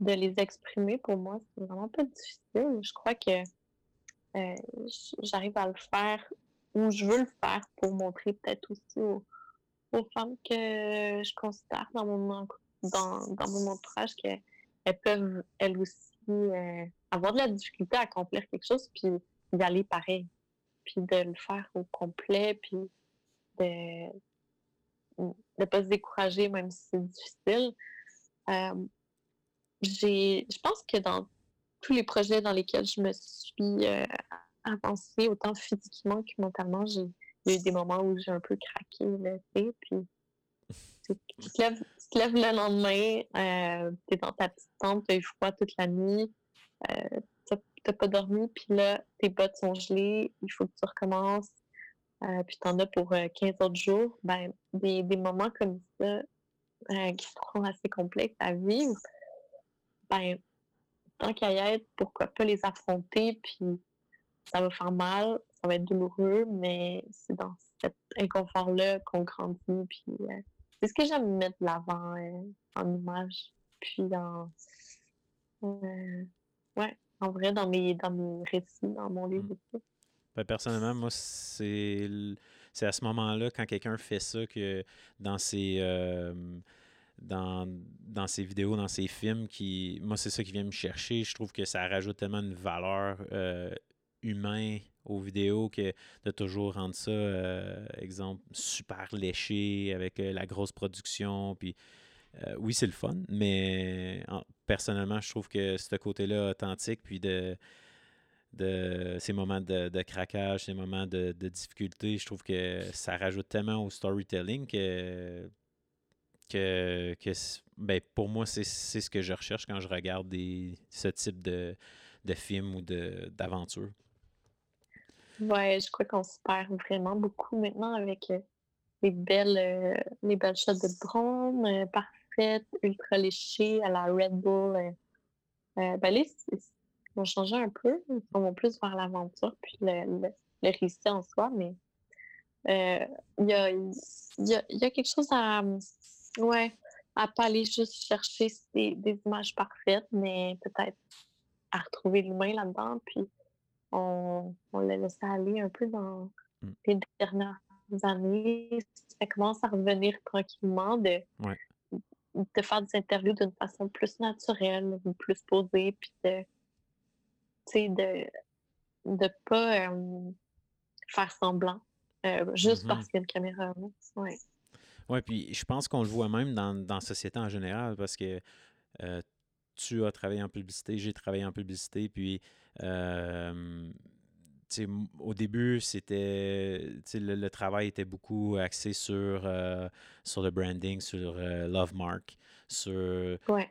de les exprimer, pour moi, c'est vraiment pas difficile. Je crois que euh, j'arrive à le faire ou je veux le faire pour montrer peut-être aussi aux, aux, femmes que je considère dans mon, dans, dans mon entourage que elles peuvent, elles aussi, euh, avoir de la difficulté à accomplir quelque chose, puis y aller pareil. Puis de le faire au complet, puis de ne pas se décourager, même si c'est difficile. Euh, j'ai, je pense que dans tous les projets dans lesquels je me suis euh, avancée, autant physiquement que mentalement, j'ai eu des moments où j'ai un peu craqué, puis tu te, lèves, le lendemain, euh, tu es dans ta petite tente, tu as eu froid toute la nuit, euh, tu n'as pas dormi, puis là, tes bottes sont gelées, il faut que tu recommences, euh, puis tu en as pour 15 euh, autres jours. Ben, des, des moments comme ça, euh, qui sont assez complexes à vivre, ben, tant qu'à y être, pourquoi pas les affronter, puis ça va faire mal, ça va être douloureux, mais c'est dans cet inconfort-là qu'on grandit, puis c'est ce que j'aime mettre de l'avant euh, en image. Puis en. Euh, ouais, en vrai, dans mes, dans mes récits, dans mon livre mmh. Ben, personnellement, moi, c'est c'est à ce moment-là, quand quelqu'un fait ça, que dans ses, euh, dans, dans ses vidéos, dans ses films, qui, moi, c'est ça qui vient me chercher. Je trouve que ça rajoute tellement une valeur humaine aux vidéos que de toujours rendre ça, euh, exemple, super léché avec euh, la grosse production. Puis euh, oui, c'est le fun, mais personnellement, je trouve que ce côté-là authentique, puis de, de ces moments de, craquage, ces moments de, difficulté, je trouve que ça rajoute tellement au storytelling que, que, que ben, pour moi, c'est ce que je recherche quand je regarde des, ce type de, de film ou d'aventure. Ouais, je crois qu'on se perd vraiment beaucoup maintenant avec euh, les belles, euh, les belles shots de drone, euh, parfaites, ultra léchées à la Red Bull. ben là, ils vont changer un peu. Ils vont plus vers l'aventure puis le, le, le, récit en soi, mais il y a, y, a, y, a, quelque chose à. Ouais, à pas aller juste chercher des, des images parfaites, mais peut-être à retrouver l'humain là-dedans. Puis on, on l'a laissé aller un peu dans mmh. les dernières années. Ça commence à revenir tranquillement de, de faire des interviews d'une façon plus naturelle, plus posée, puis de, de de pas faire semblant euh, juste mmh parce qu'il y a une caméra. Ouais. Oui, puis je pense qu'on le voit même dans, dans la société en général parce que euh, tu as travaillé en publicité, j'ai travaillé en publicité, puis euh, au début, c'était le, travail était beaucoup axé sur, euh, sur le branding, sur euh, Love Mark, sur ouais.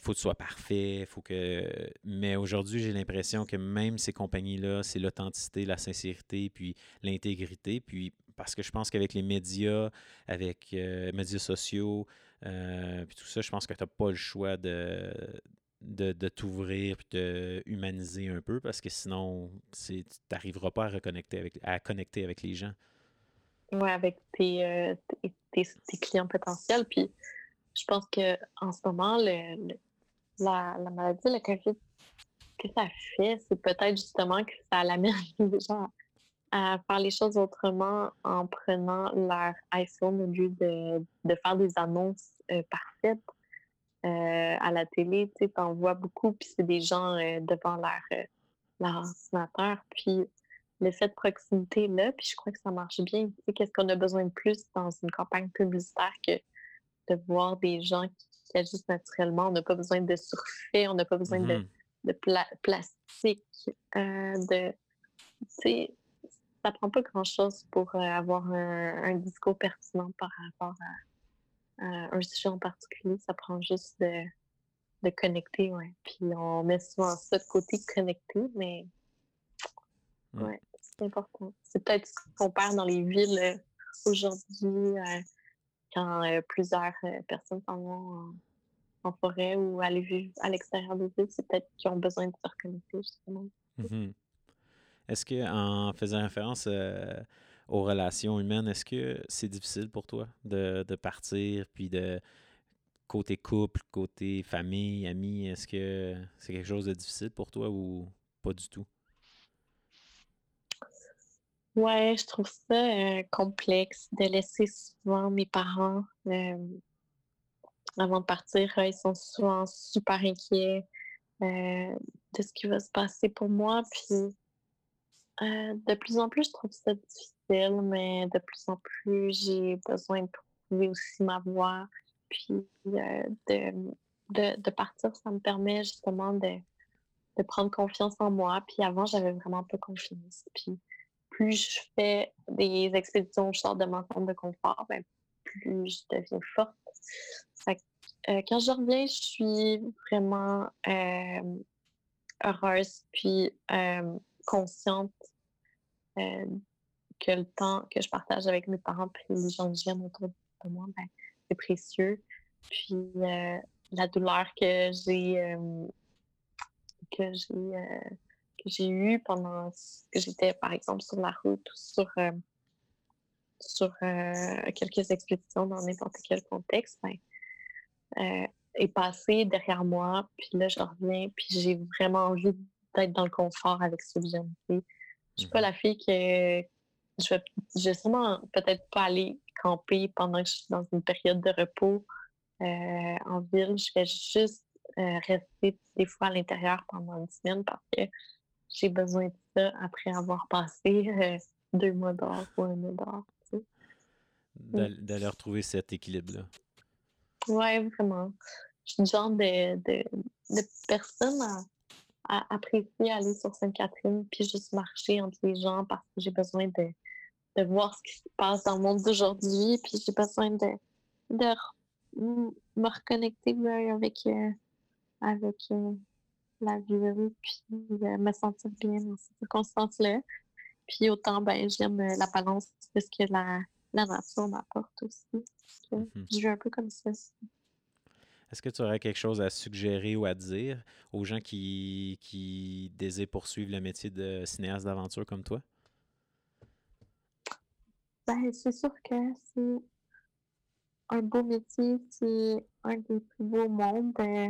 faut que tu sois parfait, faut que. Mais aujourd'hui, j'ai l'impression que même ces compagnies-là, c'est l'authenticité, la sincérité, puis l'intégrité. Puis parce que je pense qu'avec les médias, avec les médias sociaux, puis tout ça, je pense que tu n'as pas le choix de, de, t'ouvrir et de humaniser un peu parce que sinon, tu n'arriveras pas à reconnecter avec, à connecter avec les gens. Oui, avec euh, tes, tes, clients potentiels. Puis je pense qu'en ce moment, le, la, la, maladie, le COVID, ce que ça fait, c'est peut-être justement que ça l'amène les gens à faire les choses autrement en prenant leur iPhone au lieu de, de faire des annonces euh, parfaites euh, à la télé, tu en vois beaucoup, puis c'est des gens euh, devant leur, leur, ordinateur. Puis l'effet de proximité là, puis je crois que ça marche bien. Tu sais, qu'est-ce qu'on a besoin de plus dans une campagne publicitaire que de voir des gens qui, agissent naturellement? On n'a pas besoin de surfer, on n'a pas besoin de, mm-hmm. plastique, de... Tu sais, ça prend pas grand-chose pour avoir un, un discours pertinent par rapport à euh, un sujet en particulier. Ça prend juste de, de connecter, ouais. Puis on met souvent ça de côté connecter, mais mmh. ouais, c'est important. C'est peut-être ce qu'on perd dans les villes euh, aujourd'hui euh, quand plusieurs personnes s'en vont en, forêt ou aller vivre à l'extérieur des villes. C'est peut-être qu'ils ont besoin de se reconnecter, justement. Mmh Est-ce qu'en faisant référence aux relations humaines. Est-ce que c'est difficile pour toi de, partir, puis de côté couple, côté famille, amis, est-ce que c'est quelque chose de difficile pour toi ou pas du tout? Ouais, je trouve ça euh, complexe de laisser souvent mes parents euh, avant de partir. ils sont souvent super inquiets euh, de ce qui va se passer pour moi. Puis de plus en plus, je trouve ça difficile mais de plus en plus, j'ai besoin de trouver aussi ma voix. Puis euh, de, de, partir, ça me permet justement de, de prendre confiance en moi. Puis avant, j'avais vraiment pas confiance. Puis plus je fais des expéditions, je sors de mon zone de confort, ben, plus je deviens forte. Euh, quand je reviens, je suis vraiment euh, heureuse puis consciente que le temps que je partage avec mes parents et les gens que j'aime autour de moi, ben, c'est précieux. Puis euh, la douleur que j'ai euh, que j'ai euh, que j'ai eue pendant que j'étais par exemple sur la route ou sur sur quelques expéditions dans n'importe quel contexte, ben, est passée derrière moi. Puis là, je reviens, puis j'ai vraiment envie d'être dans le confort avec ce que j'aime. Je suis pas mmh la fille qui je vais, je vais sûrement peut-être pas aller camper pendant que je suis dans une période de repos euh, en ville. Je vais juste euh, rester des fois à l'intérieur pendant une semaine parce que j'ai besoin de ça après avoir passé euh, deux mois dehors ou un mois dehors. tu sais. Mm. D'al- D'aller retrouver cet équilibre-là. Ouais, vraiment. Je suis le genre de, de, de personne à, à apprécier aller sur Sainte-Catherine puis juste marcher entre les gens parce que j'ai besoin de, de voir ce qui se passe dans le monde d'aujourd'hui puis j'ai besoin de, de me reconnecter avec, euh, avec euh, la vie puis euh, me sentir bien dans ces circonstances-là. Puis autant, ben, j'aime euh, la balance de ce que la, la nature m'apporte aussi. Donc, Mhm. Je vis un peu comme ça. Est-ce que tu aurais quelque chose à suggérer ou à dire aux gens qui, qui désirent poursuivre le métier de cinéaste d'aventure comme toi? Ben, c'est sûr que c'est un beau métier, c'est un des plus beaux mondes. euh,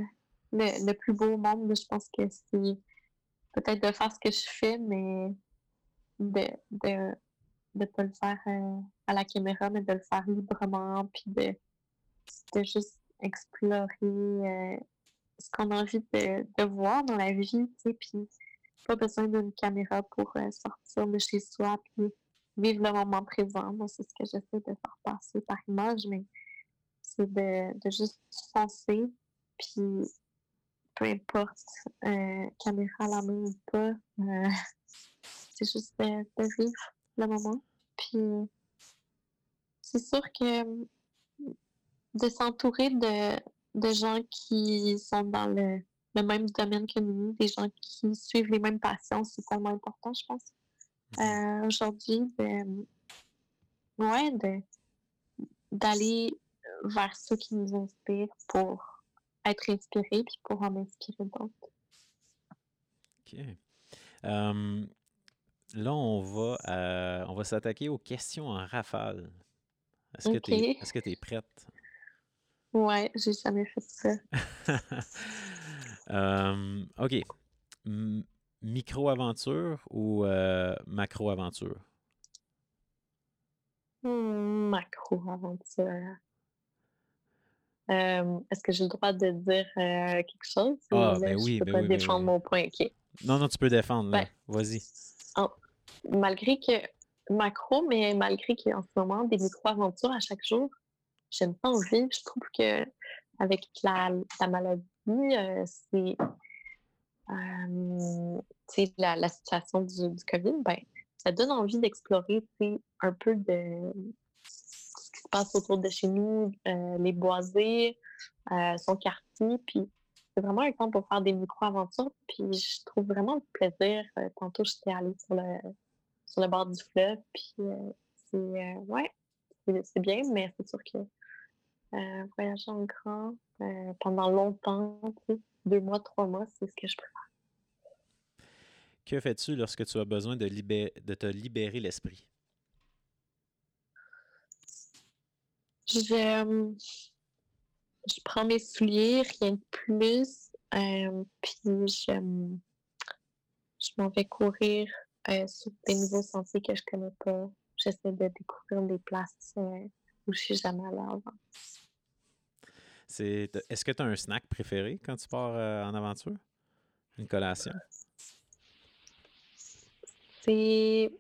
le, le plus beau monde, je pense que c'est peut-être de faire ce que je fais, mais de de de pas le faire euh, à la caméra, mais de le faire librement, puis de, de juste explorer euh, ce qu'on a envie de, voir dans la vie, tu sais, puis pas besoin d'une caméra pour euh, sortir de chez soi, puis vivre le moment présent. Moi, c'est ce que j'essaie de faire passer par image, mais c'est de, de juste foncer, puis peu importe, euh, caméra à la main ou pas, c'est juste de, de vivre le moment. Puis c'est sûr que de s'entourer de, de gens qui sont dans le, le même domaine que nous, des gens qui suivent les mêmes passions, c'est tellement important, je pense. Euh, Aujourd'hui, de, ouais, de, d'aller vers ceux qui nous inspirent pour être inspirés puis pour en inspirer d'autres. OK. Euh, là, on va, euh, on va s'attaquer aux questions en rafale. Est-ce que tu es, Ok. est-ce que tu es prête? Ouais, j'ai jamais fait ça. Euh, OK. Micro-aventure ou euh, macro-aventure? Hmm, macro-aventure. Euh, Est-ce que j'ai le droit de dire quelque chose ou Ah, là, ben je oui, peux ben pas oui, ben défendre oui. mon point? OK. Non, non, tu peux défendre, là. Vas-y. en- malgré que macro, mais malgré qu'en ce moment, des micro-aventures à chaque jour, j'aime pas en vivre. Je trouve que avec la, la maladie, euh, c'est euh, la, la situation du, COVID, ben, ça donne envie d'explorer un peu de ce qui se passe autour de chez nous, euh, les boisés, son quartier. Puis c'est vraiment un temps pour faire des micro-aventures. Puis je trouve vraiment du plaisir. Tantôt, j'étais allée sur le, sur le bord du fleuve. Puis c'est ouais, c'est bien, mais c'est sûr que euh, voyager en grand euh, pendant longtemps, deux mois, trois mois, c'est ce que je préfère. Que fais-tu lorsque tu as besoin de, libé- de te libérer l'esprit? Je, euh, je prends mes souliers, rien de plus. euh, puis je, je m'en vais courir sur des nouveaux sentiers que je connais pas. J'essaie de découvrir des places où je suis jamais allée avant. C'est, est-ce que tu as un snack préféré quand tu pars euh, en aventure? Une collation? C'est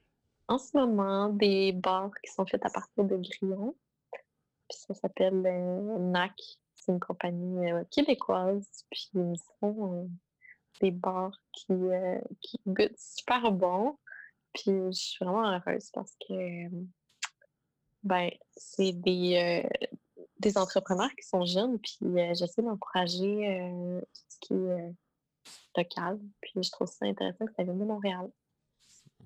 en ce moment des bars qui sont faits à partir de grillons. Puis ça s'appelle euh, NAC. C'est une compagnie euh, québécoise. Puis ils font des bars qui, qui goûtent super bon. Puis je suis vraiment heureuse parce que ben, c'est des, euh, des entrepreneurs qui sont jeunes. Puis euh, j'essaie d'encourager euh, tout ce qui est euh, local. Puis je trouve ça intéressant que ça vienne de Montréal.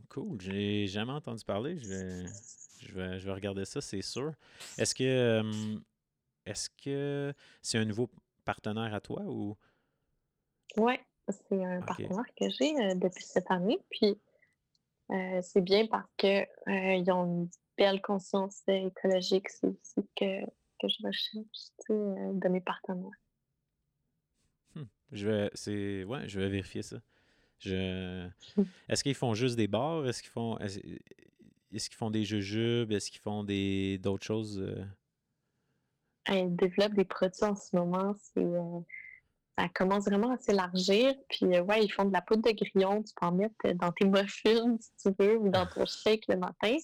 Cool. J'ai jamais entendu parler. Je vais, je vais, je vais regarder ça, c'est sûr. Est-ce que est-ce que c'est un nouveau partenaire à toi ou? Oui, c'est un partenaire que j'ai depuis cette année. Puis c'est bien parce que euh, ils ont une belle conscience écologique. C'est aussi que, que je recherche tu sais, euh, de mes partenaires. Hmm. Je vais c'est ouais, je vais vérifier ça. Je Hmm. est-ce qu'ils font juste des bars? Est-ce qu'ils font est-ce, qu'ils font des jujubes? Est-ce qu'ils font des d'autres choses? euh? Ils développent des produits en ce moment. C'est euh, ça commence vraiment à s'élargir. Puis, ouais, ils font de la poudre de grillon. Tu peux en mettre dans tes muffins, si tu veux, ou dans ton shake le matin.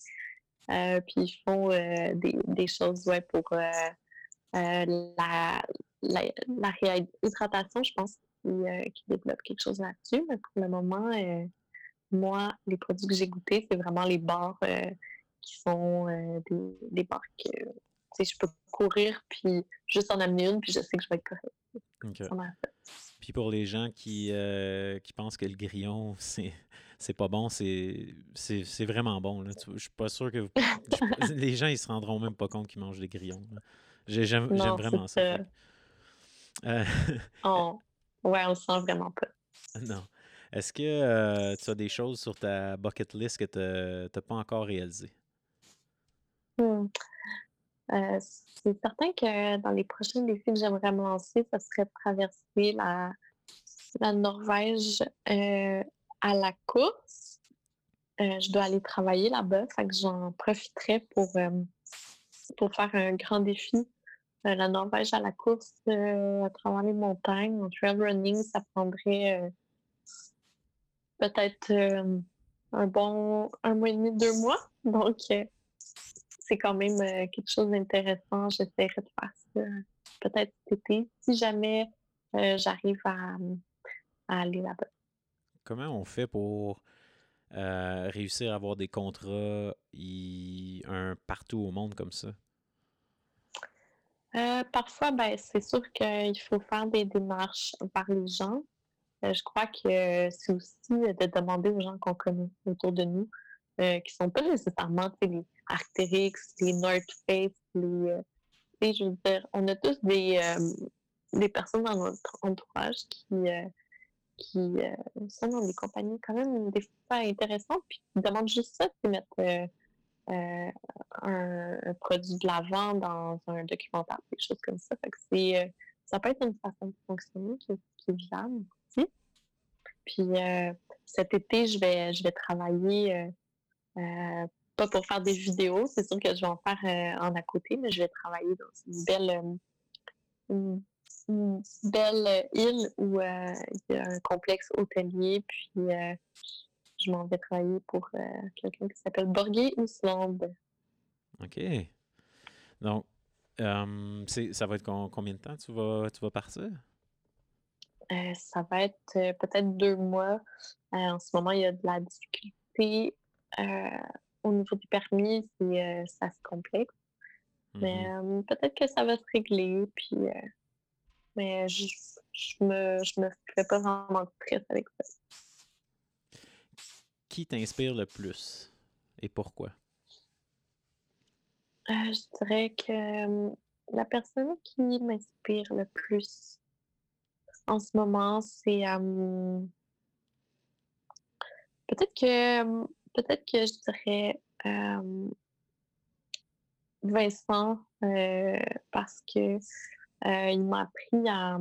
Puis, ils font des, des, choses, ouais, pour la, la, réhydratation, je pense qu'ils développent quelque chose là-dessus. Mais pour le moment, moi, les produits que j'ai goûtés, c'est vraiment les bars qui sont des, des bars que je peux courir puis juste en amener une, puis je sais que je vais être correct. Puis pour les gens qui, euh, qui pensent que le grillon, c'est pas bon, c'est vraiment bon. Là. Je suis pas sûr que les gens ils se rendront même pas compte qu'ils mangent des grillons. J'aime vraiment ça. Euh... on... Ouais, on le sent vraiment pas. Non. Est-ce que euh, tu as des choses sur ta bucket list que tu n'as pas encore réalisées? Hmm. Euh, c'est certain que dans les prochains défis que j'aimerais me lancer, ce serait de traverser la, la Norvège euh, à la course. Euh, je dois aller travailler là-bas, fait que j'en profiterai pour, pour faire un grand défi. la Norvège à la course à travers les montagnes, en trail running, ça prendrait peut-être un bon un mois et demi, deux mois. Donc, c'est quand même euh, quelque chose d'intéressant. J'essaierai de faire ça peut-être cet été, si jamais euh, j'arrive à, aller là-bas. Comment on fait pour euh, réussir à avoir des contrats un partout au monde comme ça? parfois, ben, c'est sûr qu'il faut faire des démarches par les gens. je crois que c'est aussi de demander aux gens qu'on connaît autour de nous, qui ne sont pas nécessairement les, Arcteryx, les North Face, les. Euh, je veux dire, on a tous des, euh, des personnes dans notre entourage qui, euh, qui sont dans des compagnies quand même des fois intéressantes, puis qui demandent juste ça, de mettre un, produit de l'avant dans un documentaire, des choses comme ça. Fait que c'est, ça peut être une façon de fonctionner qui, qui est viable aussi. Puis cet été, je vais, je vais travailler pas pour faire des vidéos, c'est sûr que je vais en faire euh, en à côté, mais je vais travailler dans une belle, euh, une, belle île où euh, il y a un complexe hôtelier, puis je m'en vais travailler pour quelqu'un qui s'appelle Borgé Island. OK. Donc, ça va être combien de temps tu vas, tu vas partir? ça va être peut-être deux mois. en ce moment, il y a de la difficulté au niveau du permis, c'est euh, ça se complexe. Mais mmh peut-être que ça va se régler. Puis, euh, mais je, je, me, je me fais pas vraiment de stress avec ça. Qui t'inspire le plus et pourquoi? Euh, je dirais que la personne qui m'inspire le plus en ce moment, c'est peut-être que peut-être que je dirais Vincent parce que il m'a appris à,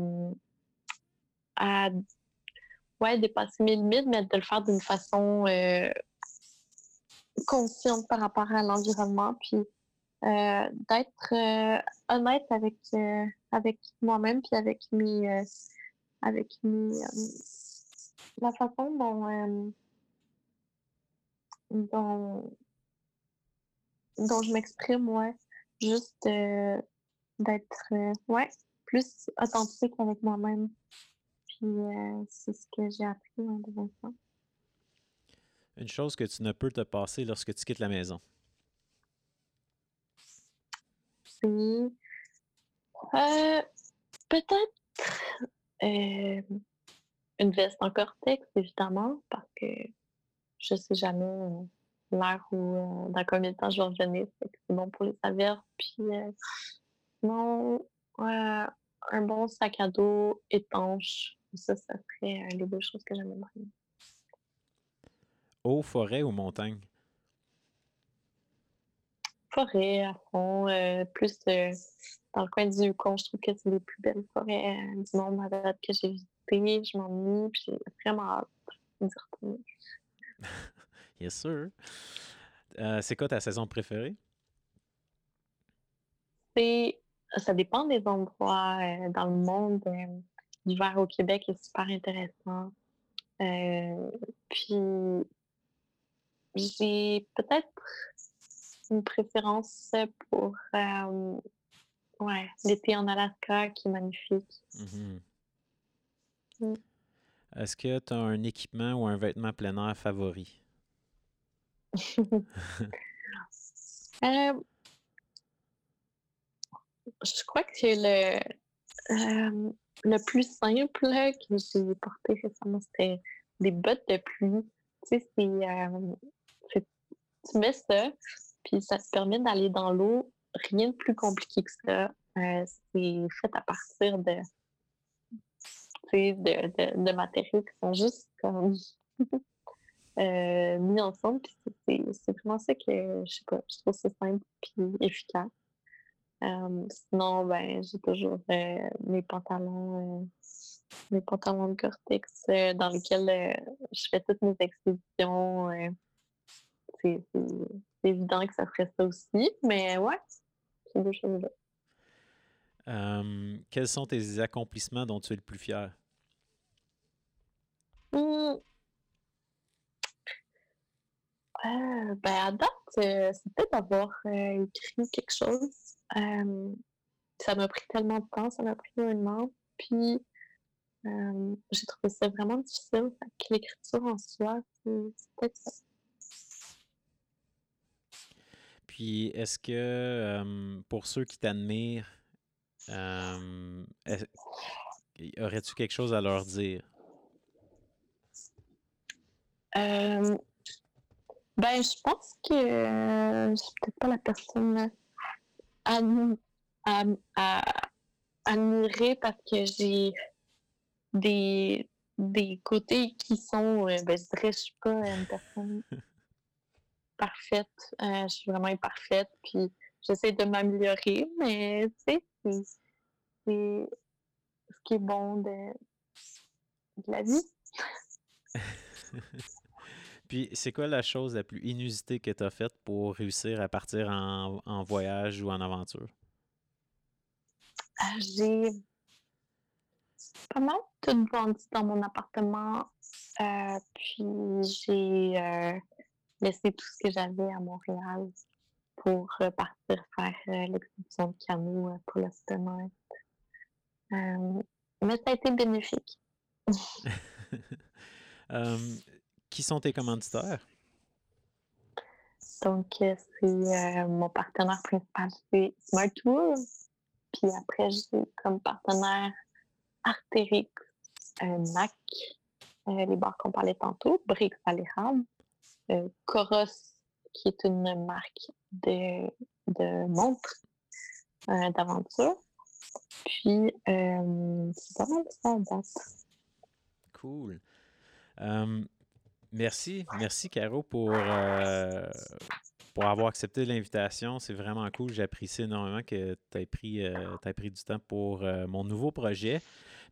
à ouais, dépasser mes limites, mais de le faire d'une façon consciente par rapport à l'environnement, puis d'être honnête avec, avec moi-même, puis avec mes avec mes la façon dont dont, dont je m'exprime, ouais. Juste euh, d'être, euh, ouais, plus authentique avec moi-même. Puis euh, c'est ce que j'ai appris en devenant Une chose que tu ne peux te passer lorsque tu quittes la maison. C'est peut-être une veste en cortex, évidemment, parce que je sais jamais euh, l'heure où, euh, dans combien de temps je vais revenir. C'est bon pour les averses. Puis, euh, non, un bon sac à dos étanche. Ça, ça serait les deux choses que j'aimerais. Eau, forêt ou montagne? Forêt à fond. plus dans le coin du Yukon, je trouve que c'est les plus belles forêts du monde à date que j'ai visitées. Je m'ennuie, puis j'ai vraiment hâte d'y retourner. yes, sir. Euh, c'est quoi ta saison préférée? C'est, ça dépend des endroits euh, dans le monde. Euh, l'hiver au Québec est super intéressant. Euh, puis, j'ai peut-être une préférence pour ouais, l'été en Alaska qui est magnifique. Mhm. Mm. Est-ce que tu as un équipement ou un vêtement plein air favori? Euh, je crois que c'est le, euh, le plus simple que j'ai porté récemment, c'était des bottes de pluie. Tu sais, euh, c'est- tu mets ça, puis ça te permet d'aller dans l'eau. Rien de plus compliqué que ça. C'est fait à partir de, de, de, matériaux qui sont juste comme euh, mis ensemble. Puis c'est, c'est- c'est vraiment ça que, je sais pas, je trouve ça simple puis efficace. Euh, sinon, ben, j'ai toujours euh, mes pantalons, mes pantalons de Gore-Tex euh, dans lesquels je fais toutes mes expéditions. euh, c'est c'est- c'est évident que ça ferait ça aussi, mais ouais, ces deux choses-là. Euh, quels sont tes accomplissements dont tu es le plus fier? Hmm. Euh, ben, à date, euh, c'est peut-être d'avoir euh, écrit quelque chose. Ça m'a pris tellement de temps, ça m'a pris un an. Puis, j'ai trouvé ça vraiment difficile. Que l'écriture en soi, c'est peut-être ça. Puis, est-ce que pour ceux qui t'admirent, euh, aurais-tu quelque chose à leur dire? Euh, ben, je pense que euh, je suis peut-être pas la personne à, à, à admirer parce que j'ai des, des côtés qui sont, euh, ben, je dirais, je suis pas une personne parfaite. Euh, je suis vraiment imparfaite, puis j'essaie de m'améliorer, mais tu sais, c'est c'est ce qui est bon de, de la vie. Puis, c'est quoi la chose la plus inusitée que tu as faite pour réussir à partir en, en voyage ou en aventure? Euh, J'ai pas mal tout vendu dans mon appartement. euh, puis j'ai euh, laissé tout ce que j'avais à Montréal pour euh, partir faire euh, l'expédition de canot euh, pour le Summer. Euh, mais ça a été bénéfique. Qui sont tes commanditaires? Donc, c'est euh, mon partenaire principal, c'est Smart Tools. Puis après, j'ai comme partenaire Arterix, euh, Mac, euh, les barres qu'on parlait tantôt, Brix à l'érable, Coros, qui est une marque de, montres euh, d'aventure. Puis, euh, c'est pas mal ça en date. Cool. Euh, merci, merci Caro pour, pour avoir accepté l'invitation. C'est vraiment cool. J'apprécie énormément que tu aies pris, t'aies pris du temps pour mon nouveau projet.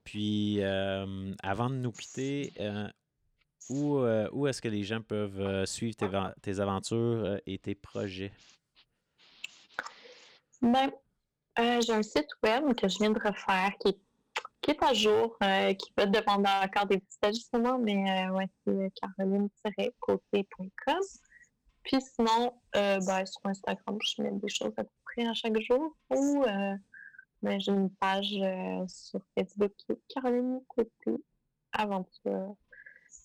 Puis, avant de nous quitter, où, euh, où est-ce que les gens peuvent euh, suivre tes, tes aventures euh, et tes projets? Ben, j'ai un site web que je viens de refaire qui est, qui est à jour, qui va demander encore des petits ajustements, mais ouais, c'est caroline-côté.com. Puis sinon, ben, sur Instagram, je mets des choses à peu près à chaque jour. Ou ben, j'ai une page sur Facebook qui est Caroline Côté Aventure.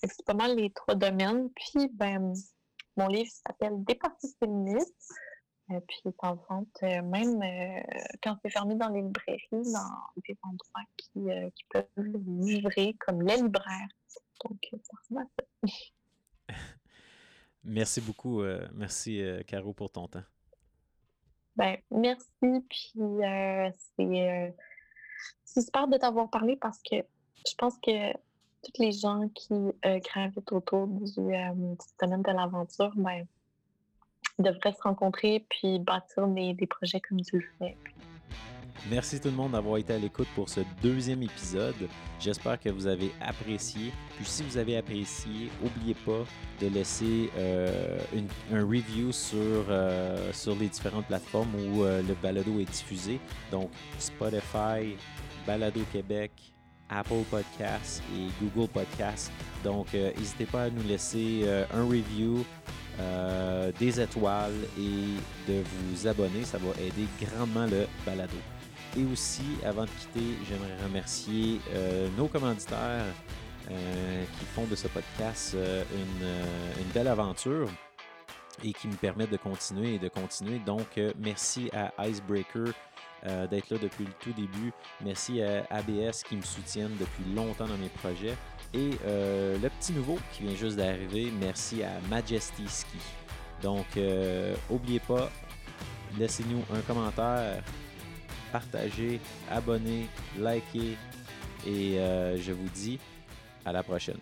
C'est pas mal les trois domaines. Puis ben, mon livre s'appelle Dépasser ses limites. Euh, puis il est en vente euh, même euh, quand c'est fermé dans les librairies, dans des endroits qui, euh, qui peuvent livrer, comme les libraires. Donc, euh, ça ça. Merci beaucoup. merci, Caro, pour ton temps. Ben, merci. Puis c'est c'est super de t'avoir parlé parce que je pense que tous les gens qui euh, gravitent autour du, euh, domaine de l'aventure, ben, devraient se rencontrer puis bâtir des, des projets comme tu le fais. Merci tout le monde d'avoir été à l'écoute pour ce deuxième épisode. J'espère que vous avez apprécié. Puis si vous avez apprécié, n'oubliez pas de laisser euh, une- un review sur, euh, sur les différentes plateformes où le balado est diffusé. Donc Spotify, Balado Québec, Apple Podcasts et Google Podcasts. Donc, n'hésitez pas à nous laisser un review, des étoiles et de vous abonner. Ça va aider grandement le balado. Et aussi, avant de quitter, j'aimerais remercier nos commanditaires qui font de ce podcast une, belle aventure et qui me permettent de continuer et de continuer. Donc, euh, merci à Icebreaker euh, d'être là depuis le tout début. Merci à ABS qui me soutiennent depuis longtemps dans mes projets. Et euh, le petit nouveau qui vient juste d'arriver, merci à Majesty Ski. Donc, n'oubliez pas, laissez-nous un commentaire, partagez, abonnez, likez et je vous dis à la prochaine.